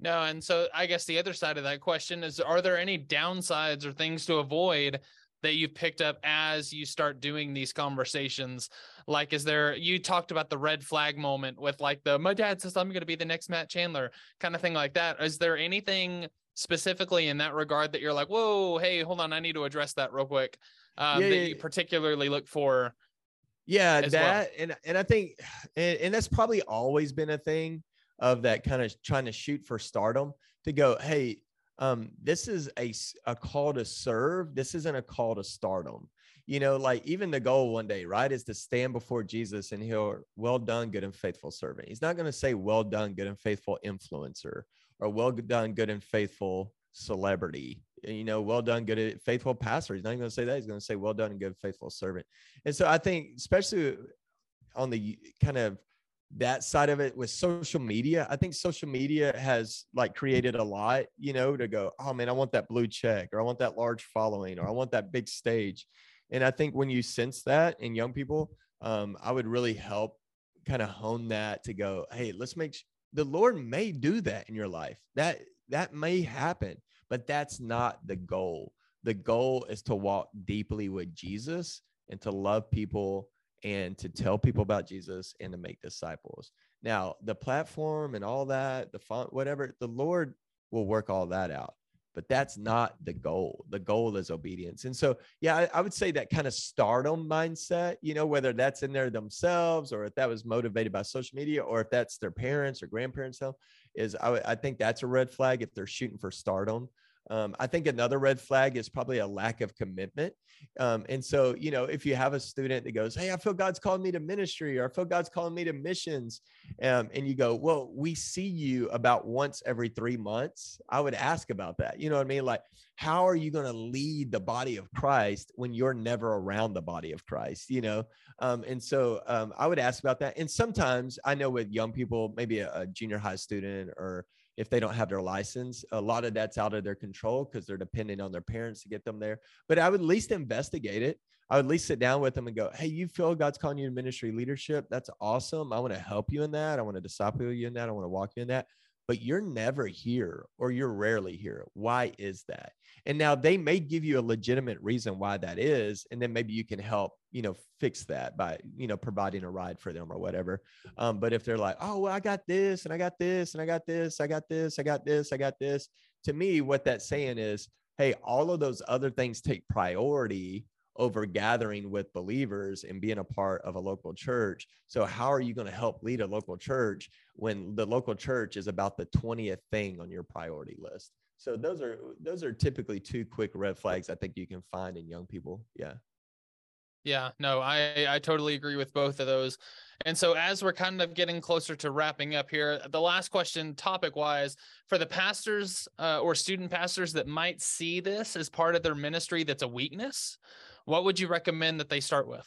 No, and so I guess the other side of that question is are there any downsides or things to avoid that you've picked up as you start doing these conversations? Like, is there, you talked about the red flag moment with like the, my dad says I'm going to be the next Matt Chandler kind of thing like that. Is there anything specifically in that regard that you're like, whoa, hey, hold on, I need to address that real quick um, yeah, that yeah. you particularly look for? Yeah, that, well? and, and I think, and, and that's probably always been a thing of that kind of trying to shoot for stardom to go, hey, um, this is a, a call to serve. This isn't a call to stardom. You know, like even the goal one day, right, is to stand before Jesus and he'll, well done, good and faithful servant. He's not going to say, well done, good and faithful influencer or well done, good and faithful celebrity. You know, well done, good and faithful pastor. He's not even going to say that. He's going to say, well done good, faithful servant. And so I think, especially on the kind of that side of it with social media i think social media has like created a lot you know to go oh man i want that blue check or i want that large following or i want that big stage. And i think when you sense that in young people um, i would really help kind of hone that to go hey let's make sh- the lord may do that in your life. That that may happen but that's not the goal. The goal is to walk deeply with jesus and to love people and to tell people about Jesus and to make disciples. Now, the platform and all that, the font, whatever, the Lord will work all that out. But that's not the goal. The goal is obedience. And so, yeah, I, I would say that kind of stardom mindset, you know, whether that's in there themselves or if that was motivated by social media or if that's their parents or grandparents, is I, I think that's a red flag if they're shooting for stardom. Um, I think another red flag is probably a lack of commitment. Um, and so, you know, if you have a student that goes, Hey, I feel God's calling me to ministry, or I feel God's calling me to missions, um, and you go, Well, we see you about once every three months, I would ask about that. You know what I mean? Like, how are you going to lead the body of Christ when you're never around the body of Christ? You know? Um, and so um, I would ask about that. And sometimes I know with young people, maybe a, a junior high student or if they don't have their license. A lot of that's out of their control because they're depending on their parents to get them there. But I would at least investigate it. I would at least sit down with them and go, Hey, you feel God's calling you to ministry leadership? That's awesome. I want to help you in that. I want to disciple you in that. I want to walk you in that but you're never here or you're rarely here. Why is that? And now they may give you a legitimate reason why that is. And then maybe you can help, you know, fix that by, you know, providing a ride for them or whatever. Um, but if they're like, oh, well, I got this and I got this and I got this, I got this, I got this, I got this. To me, what that's saying is, hey, all of those other things take priority over gathering with believers and being a part of a local church. So, how are you going to help lead a local church when the local church is about the 20th thing on your priority list? So, those are those are typically two quick red flags I think you can find in young people. Yeah. Yeah, no, I I totally agree with both of those. And so as we're kind of getting closer to wrapping up here, the last question topic wise for the pastors uh, or student pastors that might see this as part of their ministry that's a weakness, what would you recommend that they start with?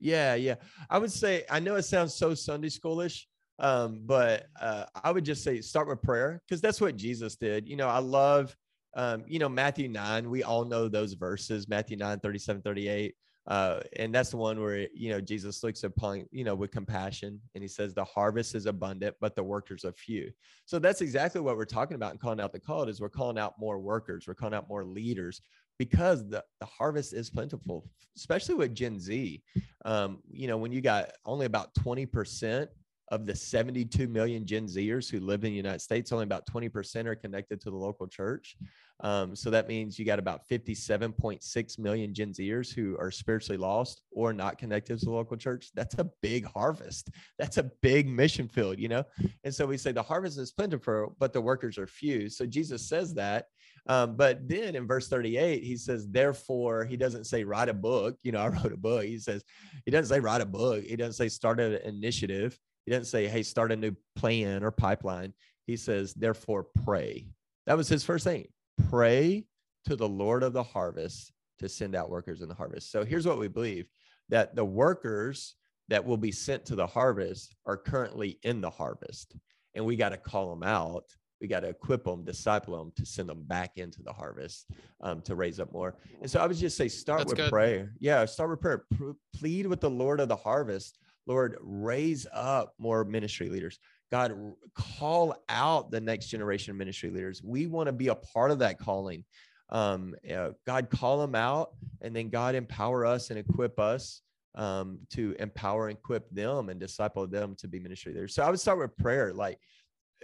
Yeah, yeah. I would say I know it sounds so Sunday schoolish, um, but uh, I would just say start with prayer because that's what Jesus did. You know, I love, um, you know, Matthew 9. We all know those verses, Matthew 9, 37, 38. Uh, and that's the one where you know Jesus looks upon you know with compassion, and he says the harvest is abundant, but the workers are few. So that's exactly what we're talking about and calling out the call is we're calling out more workers, we're calling out more leaders because the, the harvest is plentiful, especially with Gen Z. Um, you know, when you got only about 20% of the 72 million Gen Zers who live in the United States, only about 20% are connected to the local church. Um, so that means you got about 57.6 million Gen Zers who are spiritually lost or not connected to the local church. That's a big harvest. That's a big mission field, you know? And so we say the harvest is plentiful, but the workers are few. So Jesus says that. Um, but then in verse 38, he says, therefore, he doesn't say write a book. You know, I wrote a book. He says, he doesn't say write a book. He doesn't say start an initiative. He doesn't say, hey, start a new plan or pipeline. He says, therefore, pray. That was his first thing pray to the Lord of the harvest to send out workers in the harvest. So here's what we believe that the workers that will be sent to the harvest are currently in the harvest. And we got to call them out. We got to equip them, disciple them to send them back into the harvest um, to raise up more. And so I would just say, start That's with good. prayer. Yeah, start with prayer. P- plead with the Lord of the harvest. Lord, raise up more ministry leaders. God, call out the next generation of ministry leaders. We want to be a part of that calling. Um, uh, God, call them out, and then God empower us and equip us um, to empower and equip them and disciple them to be ministry leaders. So I would start with prayer, like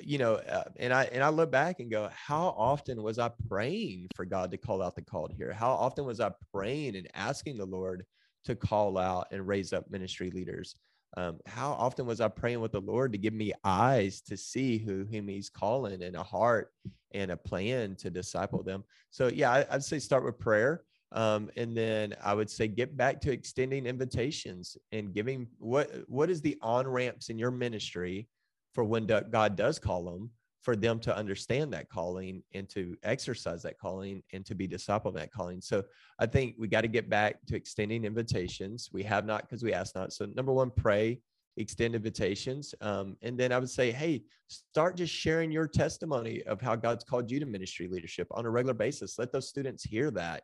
you know, uh, and I and I look back and go, how often was I praying for God to call out the called here? How often was I praying and asking the Lord to call out and raise up ministry leaders? Um, how often was I praying with the Lord to give me eyes to see who whom He's calling and a heart and a plan to disciple them? So yeah, I, I'd say start with prayer. Um, and then I would say get back to extending invitations and giving what what is the on ramps in your ministry for when God does call them for them to understand that calling and to exercise that calling and to be disciple that calling. So I think we got to get back to extending invitations. We have not because we ask not. So number one, pray, extend invitations, um, and then I would say, hey, start just sharing your testimony of how God's called you to ministry leadership on a regular basis. Let those students hear that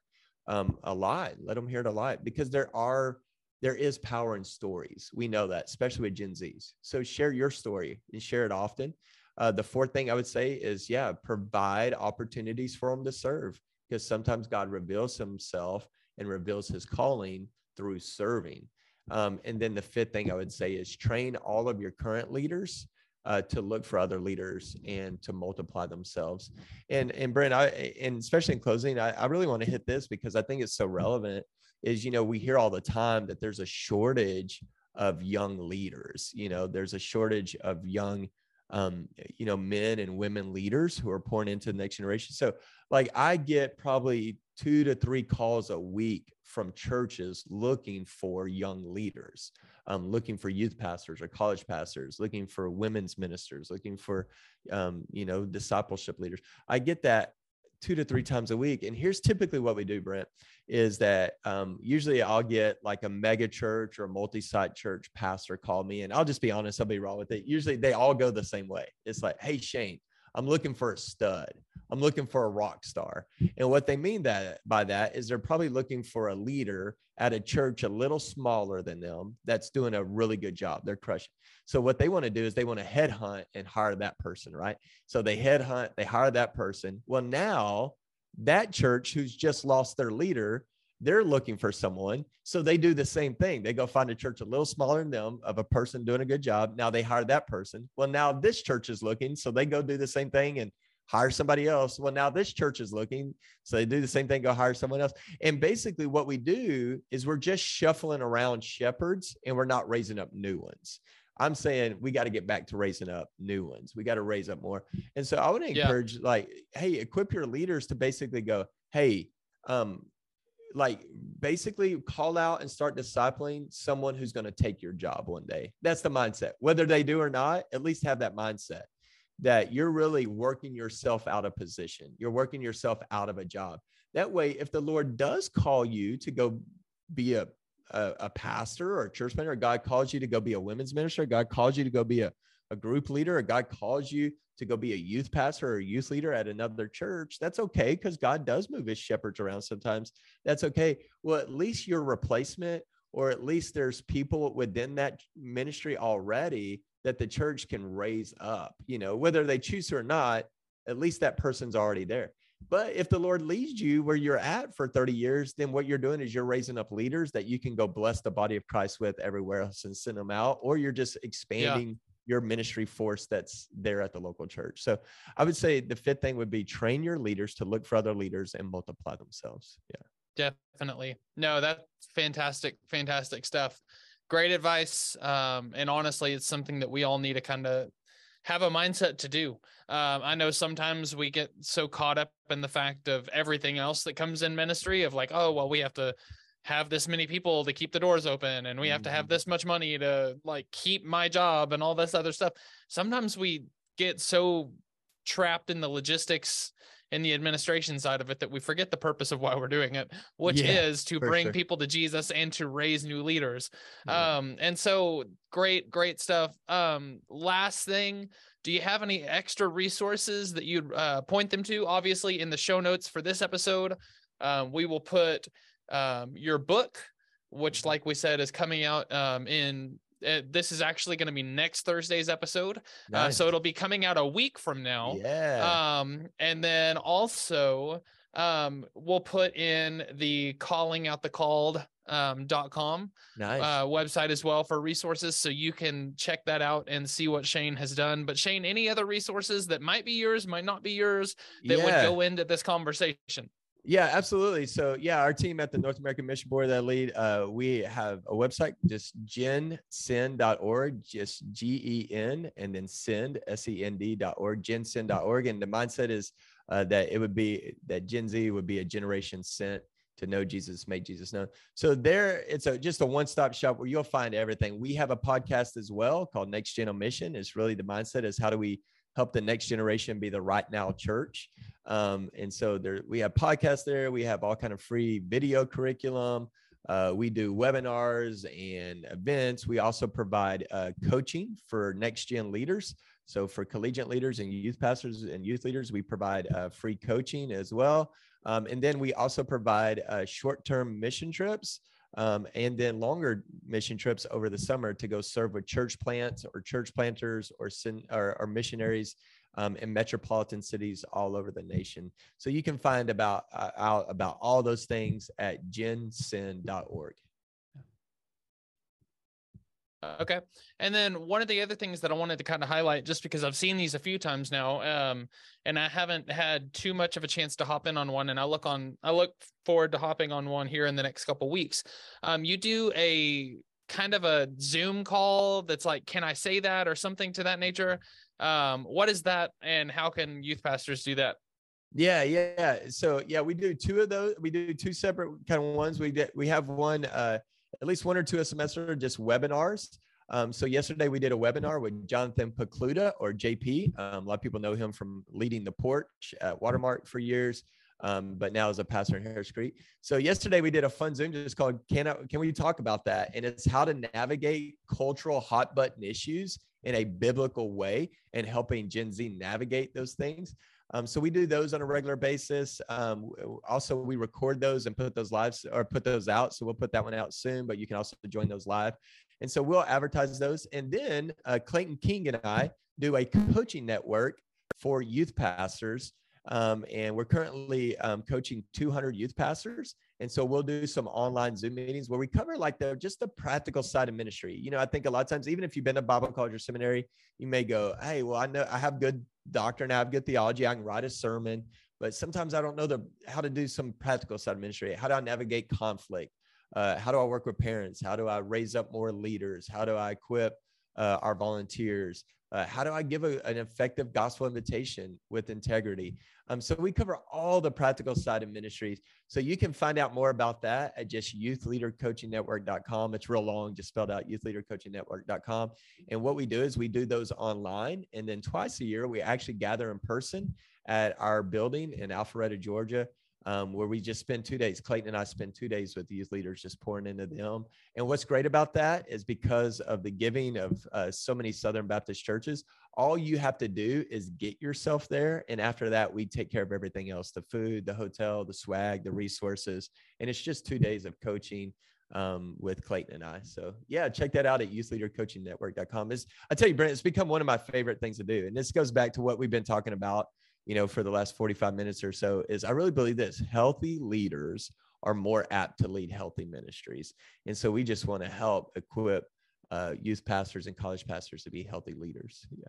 um, a lot. Let them hear it a lot because there are there is power in stories. We know that, especially with Gen Zs. So share your story and share it often. Uh, the fourth thing I would say is, yeah, provide opportunities for them to serve because sometimes God reveals himself and reveals his calling through serving. Um, and then the fifth thing I would say is train all of your current leaders uh, to look for other leaders and to multiply themselves. And and Brent, I and especially in closing, I, I really want to hit this because I think it's so relevant. Is you know we hear all the time that there's a shortage of young leaders. You know, there's a shortage of young um, you know, men and women leaders who are pouring into the next generation. So, like, I get probably two to three calls a week from churches looking for young leaders, um, looking for youth pastors or college pastors, looking for women's ministers, looking for, um, you know, discipleship leaders. I get that two to three times a week. And here's typically what we do, Brent, is that um, usually I'll get like a mega church or a multi-site church pastor call me, and I'll just be honest, I'll be wrong with it. Usually they all go the same way. It's like, hey Shane, I'm looking for a stud. I'm looking for a rock star. And what they mean that by that is they're probably looking for a leader at a church a little smaller than them that's doing a really good job. They're crushing. So what they want to do is they want to headhunt and hire that person, right? So they headhunt, they hire that person. Well, now that church who's just lost their leader, they're looking for someone. So they do the same thing. They go find a church a little smaller than them of a person doing a good job. Now they hire that person. Well, now this church is looking. So they go do the same thing and hire somebody else. Well, now this church is looking. So they do the same thing, go hire someone else. And basically, what we do is we're just shuffling around shepherds and we're not raising up new ones. I'm saying we got to get back to raising up new ones. We got to raise up more. And so I would Yeah. encourage, like, hey, equip your leaders to basically go, hey, um, like basically call out and start discipling someone who's going to take your job one day. That's the mindset. Whether they do or not, at least have that mindset that you're really working yourself out of position. You're working yourself out of a job. That way, if the Lord does call you to go be a a, a pastor or a church or God calls you to go be a women's minister, God calls you to go be a, a group leader, or God calls you to go be a youth pastor or a youth leader at another church, that's okay because God does move his shepherds around sometimes. That's okay. Well, at least your replacement, or at least there's people within that ministry already that the church can raise up, you know, whether they choose or not, at least that person's already there. But if the Lord leads you where you're at for 30 years, then what you're doing is you're raising up leaders that you can go bless the body of Christ with everywhere else and send them out, or you're just expanding your ministry force that's there at the local church. So I would say the fifth thing would be train your leaders to look for other leaders and multiply themselves. Yeah. Definitely. No, that's fantastic, fantastic stuff. Great advice. Um, and honestly, it's something that we all need to kind of have a mindset to do. Um, I know sometimes we get so caught up in the fact of everything else that comes in ministry of like, oh, well, we have to have this many people to keep the doors open and we have to have mm-hmm. this much money to like keep my job and all this other stuff. Sometimes we get so trapped in the logistics in the administration side of it that we forget the purpose of why we're doing it, which yeah, is to bring sure. people to Jesus and to raise new leaders. Yeah. Um, and so great, great stuff. Um, last thing, do you have any extra resources that you'd uh, point them to? Obviously, in the show notes for this episode, um, we will put um, your book, which, like we said, is coming out um, in uh, this is actually going to be next Thursday's episode. Nice. Uh, so it'll be coming out a week from now. Yeah. Um, and then also, um, we'll put in the calling out the called um, dot com nice. uh, website as well for resources so you can check that out and see what shane has done but shane any other resources that might be yours might not be yours that yeah. would go into this conversation yeah, absolutely. So yeah, our team at the North American Mission Board that I lead, uh, we have a website, just gensend.org, just G-E-N and then send, S-E-N-D.org, gensend.org. And the mindset is uh, that it would be that Gen Z would be a generation sent to know Jesus, make Jesus known. So there, it's a just a one-stop shop where you'll find everything. We have a podcast as well called Next Gen on Mission. It's really the mindset is how do we help the next generation be the right now church. Um, and so there, we have podcasts there. We have all kind of free video curriculum. Uh, we do webinars and events. We also provide uh, coaching for next gen leaders. So for collegiate leaders and youth pastors and youth leaders, we provide uh, free coaching as well. Um, and then we also provide uh, short-term mission trips um, and then longer mission trips over the summer to go serve with church plants or church planters or, or, or missionaries um, in metropolitan cities all over the nation. So you can find about uh, out about all those things at gensend.org. Okay. And then one of the other things that I wanted to kind of highlight, just because I've seen these a few times now, um, and I haven't had too much of a chance to hop in on one, and I look on, I look forward to hopping on one here in the next couple weeks. Um, you do a kind of a Zoom call that's like, can I say that or something to that nature? Um, what is that, and how can youth pastors do that? Yeah, yeah. So yeah, we do two of those. We do two separate kind of ones. We get we have one. Uh, at least one or two a semester, just webinars. Um, so yesterday we did a webinar with Jonathan Pokluda or JP. Um, a lot of people know him from leading the porch at Watermark for years, um, but now as a pastor in Harris Creek. So yesterday we did a fun Zoom just called "Can I, Can we talk about that?" And it's how to navigate cultural hot button issues in a biblical way and helping Gen Z navigate those things. Um, so we do those on a regular basis. Um, also, we record those and put those lives or put those out. So we'll put that one out soon, but you can also join those live. And so we'll advertise those. And then uh, Clayton King and I do a coaching network for youth pastors. Um, and we're currently um, coaching 200 youth pastors. And so we'll do some online Zoom meetings where we cover like the just the practical side of ministry. You know, I think a lot of times, even if you've been to Bible college or seminary, you may go, Hey, well, I know I have good I have good theology, I can write a sermon, but sometimes I don't know the how to do some practical side of ministry. How do I navigate conflict? Uh, how do I work with parents? How do I raise up more leaders? How do I equip uh, our volunteers? Uh, how do I give a, an effective gospel invitation with integrity? Um, so we cover all the practical side of ministries. So you can find out more about that at just youthleadercoachingnetwork.com. It's real long, just spelled out youthleadercoachingnetwork.com. And what we do is we do those online. And then twice a year, we actually gather in person at our building in Alpharetta, Georgia um, where we just spend two days. Clayton and I spend two days with youth leaders, just pouring into them. And what's great about that is because of the giving of uh, so many Southern Baptist churches, all you have to do is get yourself there. And after that, we take care of everything else the food, the hotel, the swag, the resources. And it's just two days of coaching um, with Clayton and I. So yeah, check that out at youthleadercoachingnetwork.com. Is I tell you, Brent, it's become one of my favorite things to do. And this goes back to what we've been talking about you know, for the last 45 minutes or so is I really believe this healthy leaders are more apt to lead healthy ministries. And so we just want to help equip uh, youth pastors and college pastors to be healthy leaders. Yeah.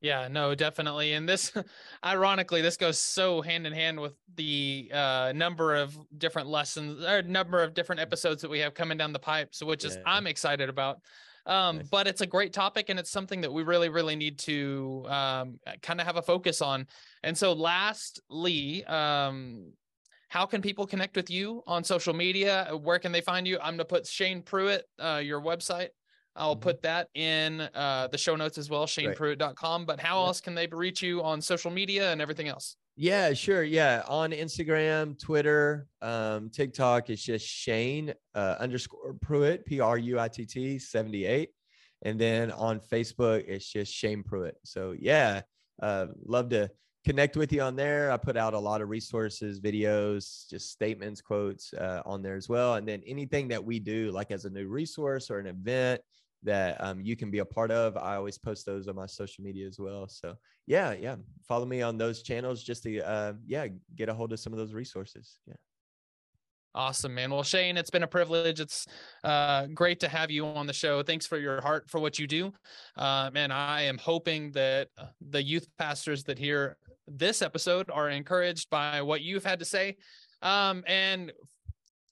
Yeah, no, definitely. And this, ironically, this goes so hand in hand with the uh, number of different lessons or number of different episodes that we have coming down the pipe. So, which is. I'm excited about. Um, nice. But it's a great topic, and it's something that we really, really need to um, kind of have a focus on. And so, lastly, um, how can people connect with you on social media? Where can they find you? I'm going to put Shane Pruitt, uh, your website. I'll mm-hmm. put that in uh, the show notes as well, shanepruitt.com. But how yeah. else can they reach you on social media and everything else? Yeah, sure. Yeah. On Instagram, Twitter, um, TikTok, it's just Shane uh, underscore Pruitt, P R U I T T 78. And then on Facebook, it's just Shane Pruitt. So, yeah, uh, love to connect with you on there. I put out a lot of resources, videos, just statements, quotes uh, on there as well. And then anything that we do, like as a new resource or an event, that um, you can be a part of. I always post those on my social media as well. So yeah, yeah, follow me on those channels just to uh, yeah get a hold of some of those resources. Yeah. Awesome, man. Well, Shane, it's been a privilege. It's uh, great to have you on the show. Thanks for your heart for what you do. Uh, man, I am hoping that uh, the youth pastors that hear this episode are encouraged by what you've had to say. Um, and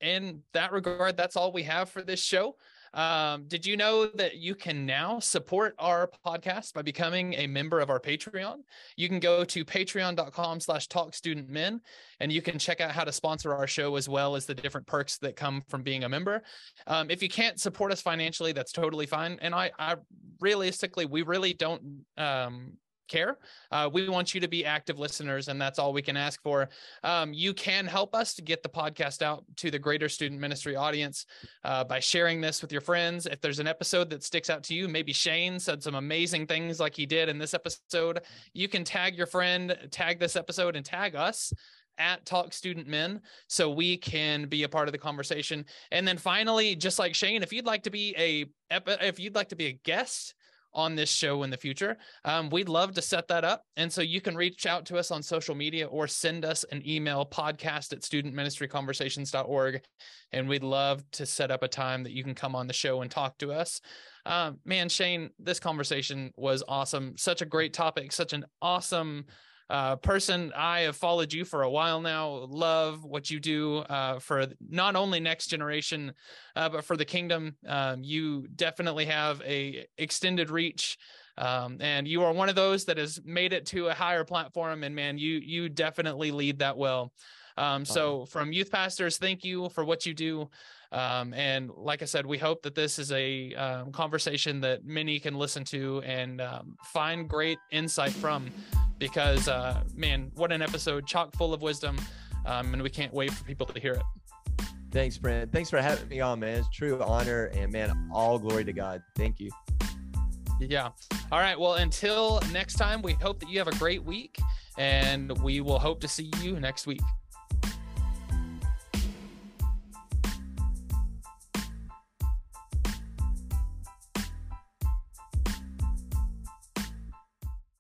in that regard, that's all we have for this show. Um, did you know that you can now support our podcast by becoming a member of our Patreon? You can go to patreon.com slash talk student men and you can check out how to sponsor our show as well as the different perks that come from being a member. Um, if you can't support us financially, that's totally fine. And I, I realistically, we really don't um, care. Uh, we want you to be active listeners, and that's all we can ask for. Um, you can help us to get the podcast out to the greater student ministry audience uh, by sharing this with your friends. If there's an episode that sticks out to you, maybe Shane said some amazing things like he did in this episode, you can tag your friend, tag this episode, and tag us at Talk Student Men so we can be a part of the conversation. And then finally, just like Shane, if you'd like to be a if you'd like to be a guest on this show in the future. Um, we'd love to set that up. And so you can reach out to us on social media or send us an email podcast at studentministryconversations.org. And we'd love to set up a time that you can come on the show and talk to us. Um, man, Shane, this conversation was awesome. Such a great topic, such an awesome uh, person. I have followed you for a while now. Love what you do uh, for not only next generation, uh, but for the kingdom. Um, you definitely have a extended reach. Um, and you are one of those that has made it to a higher platform and man you you definitely lead that well um, so from youth pastors thank you for what you do um, and like I said, we hope that this is a um, conversation that many can listen to and um, find great insight from because, uh, man, what an episode, chock full of wisdom. Um, and we can't wait for people to hear it. Thanks, Brent. Thanks for having me on, man. It's true honor. And, man, all glory to God. Thank you. Yeah. All right. Well, until next time, we hope that you have a great week and we will hope to see you next week.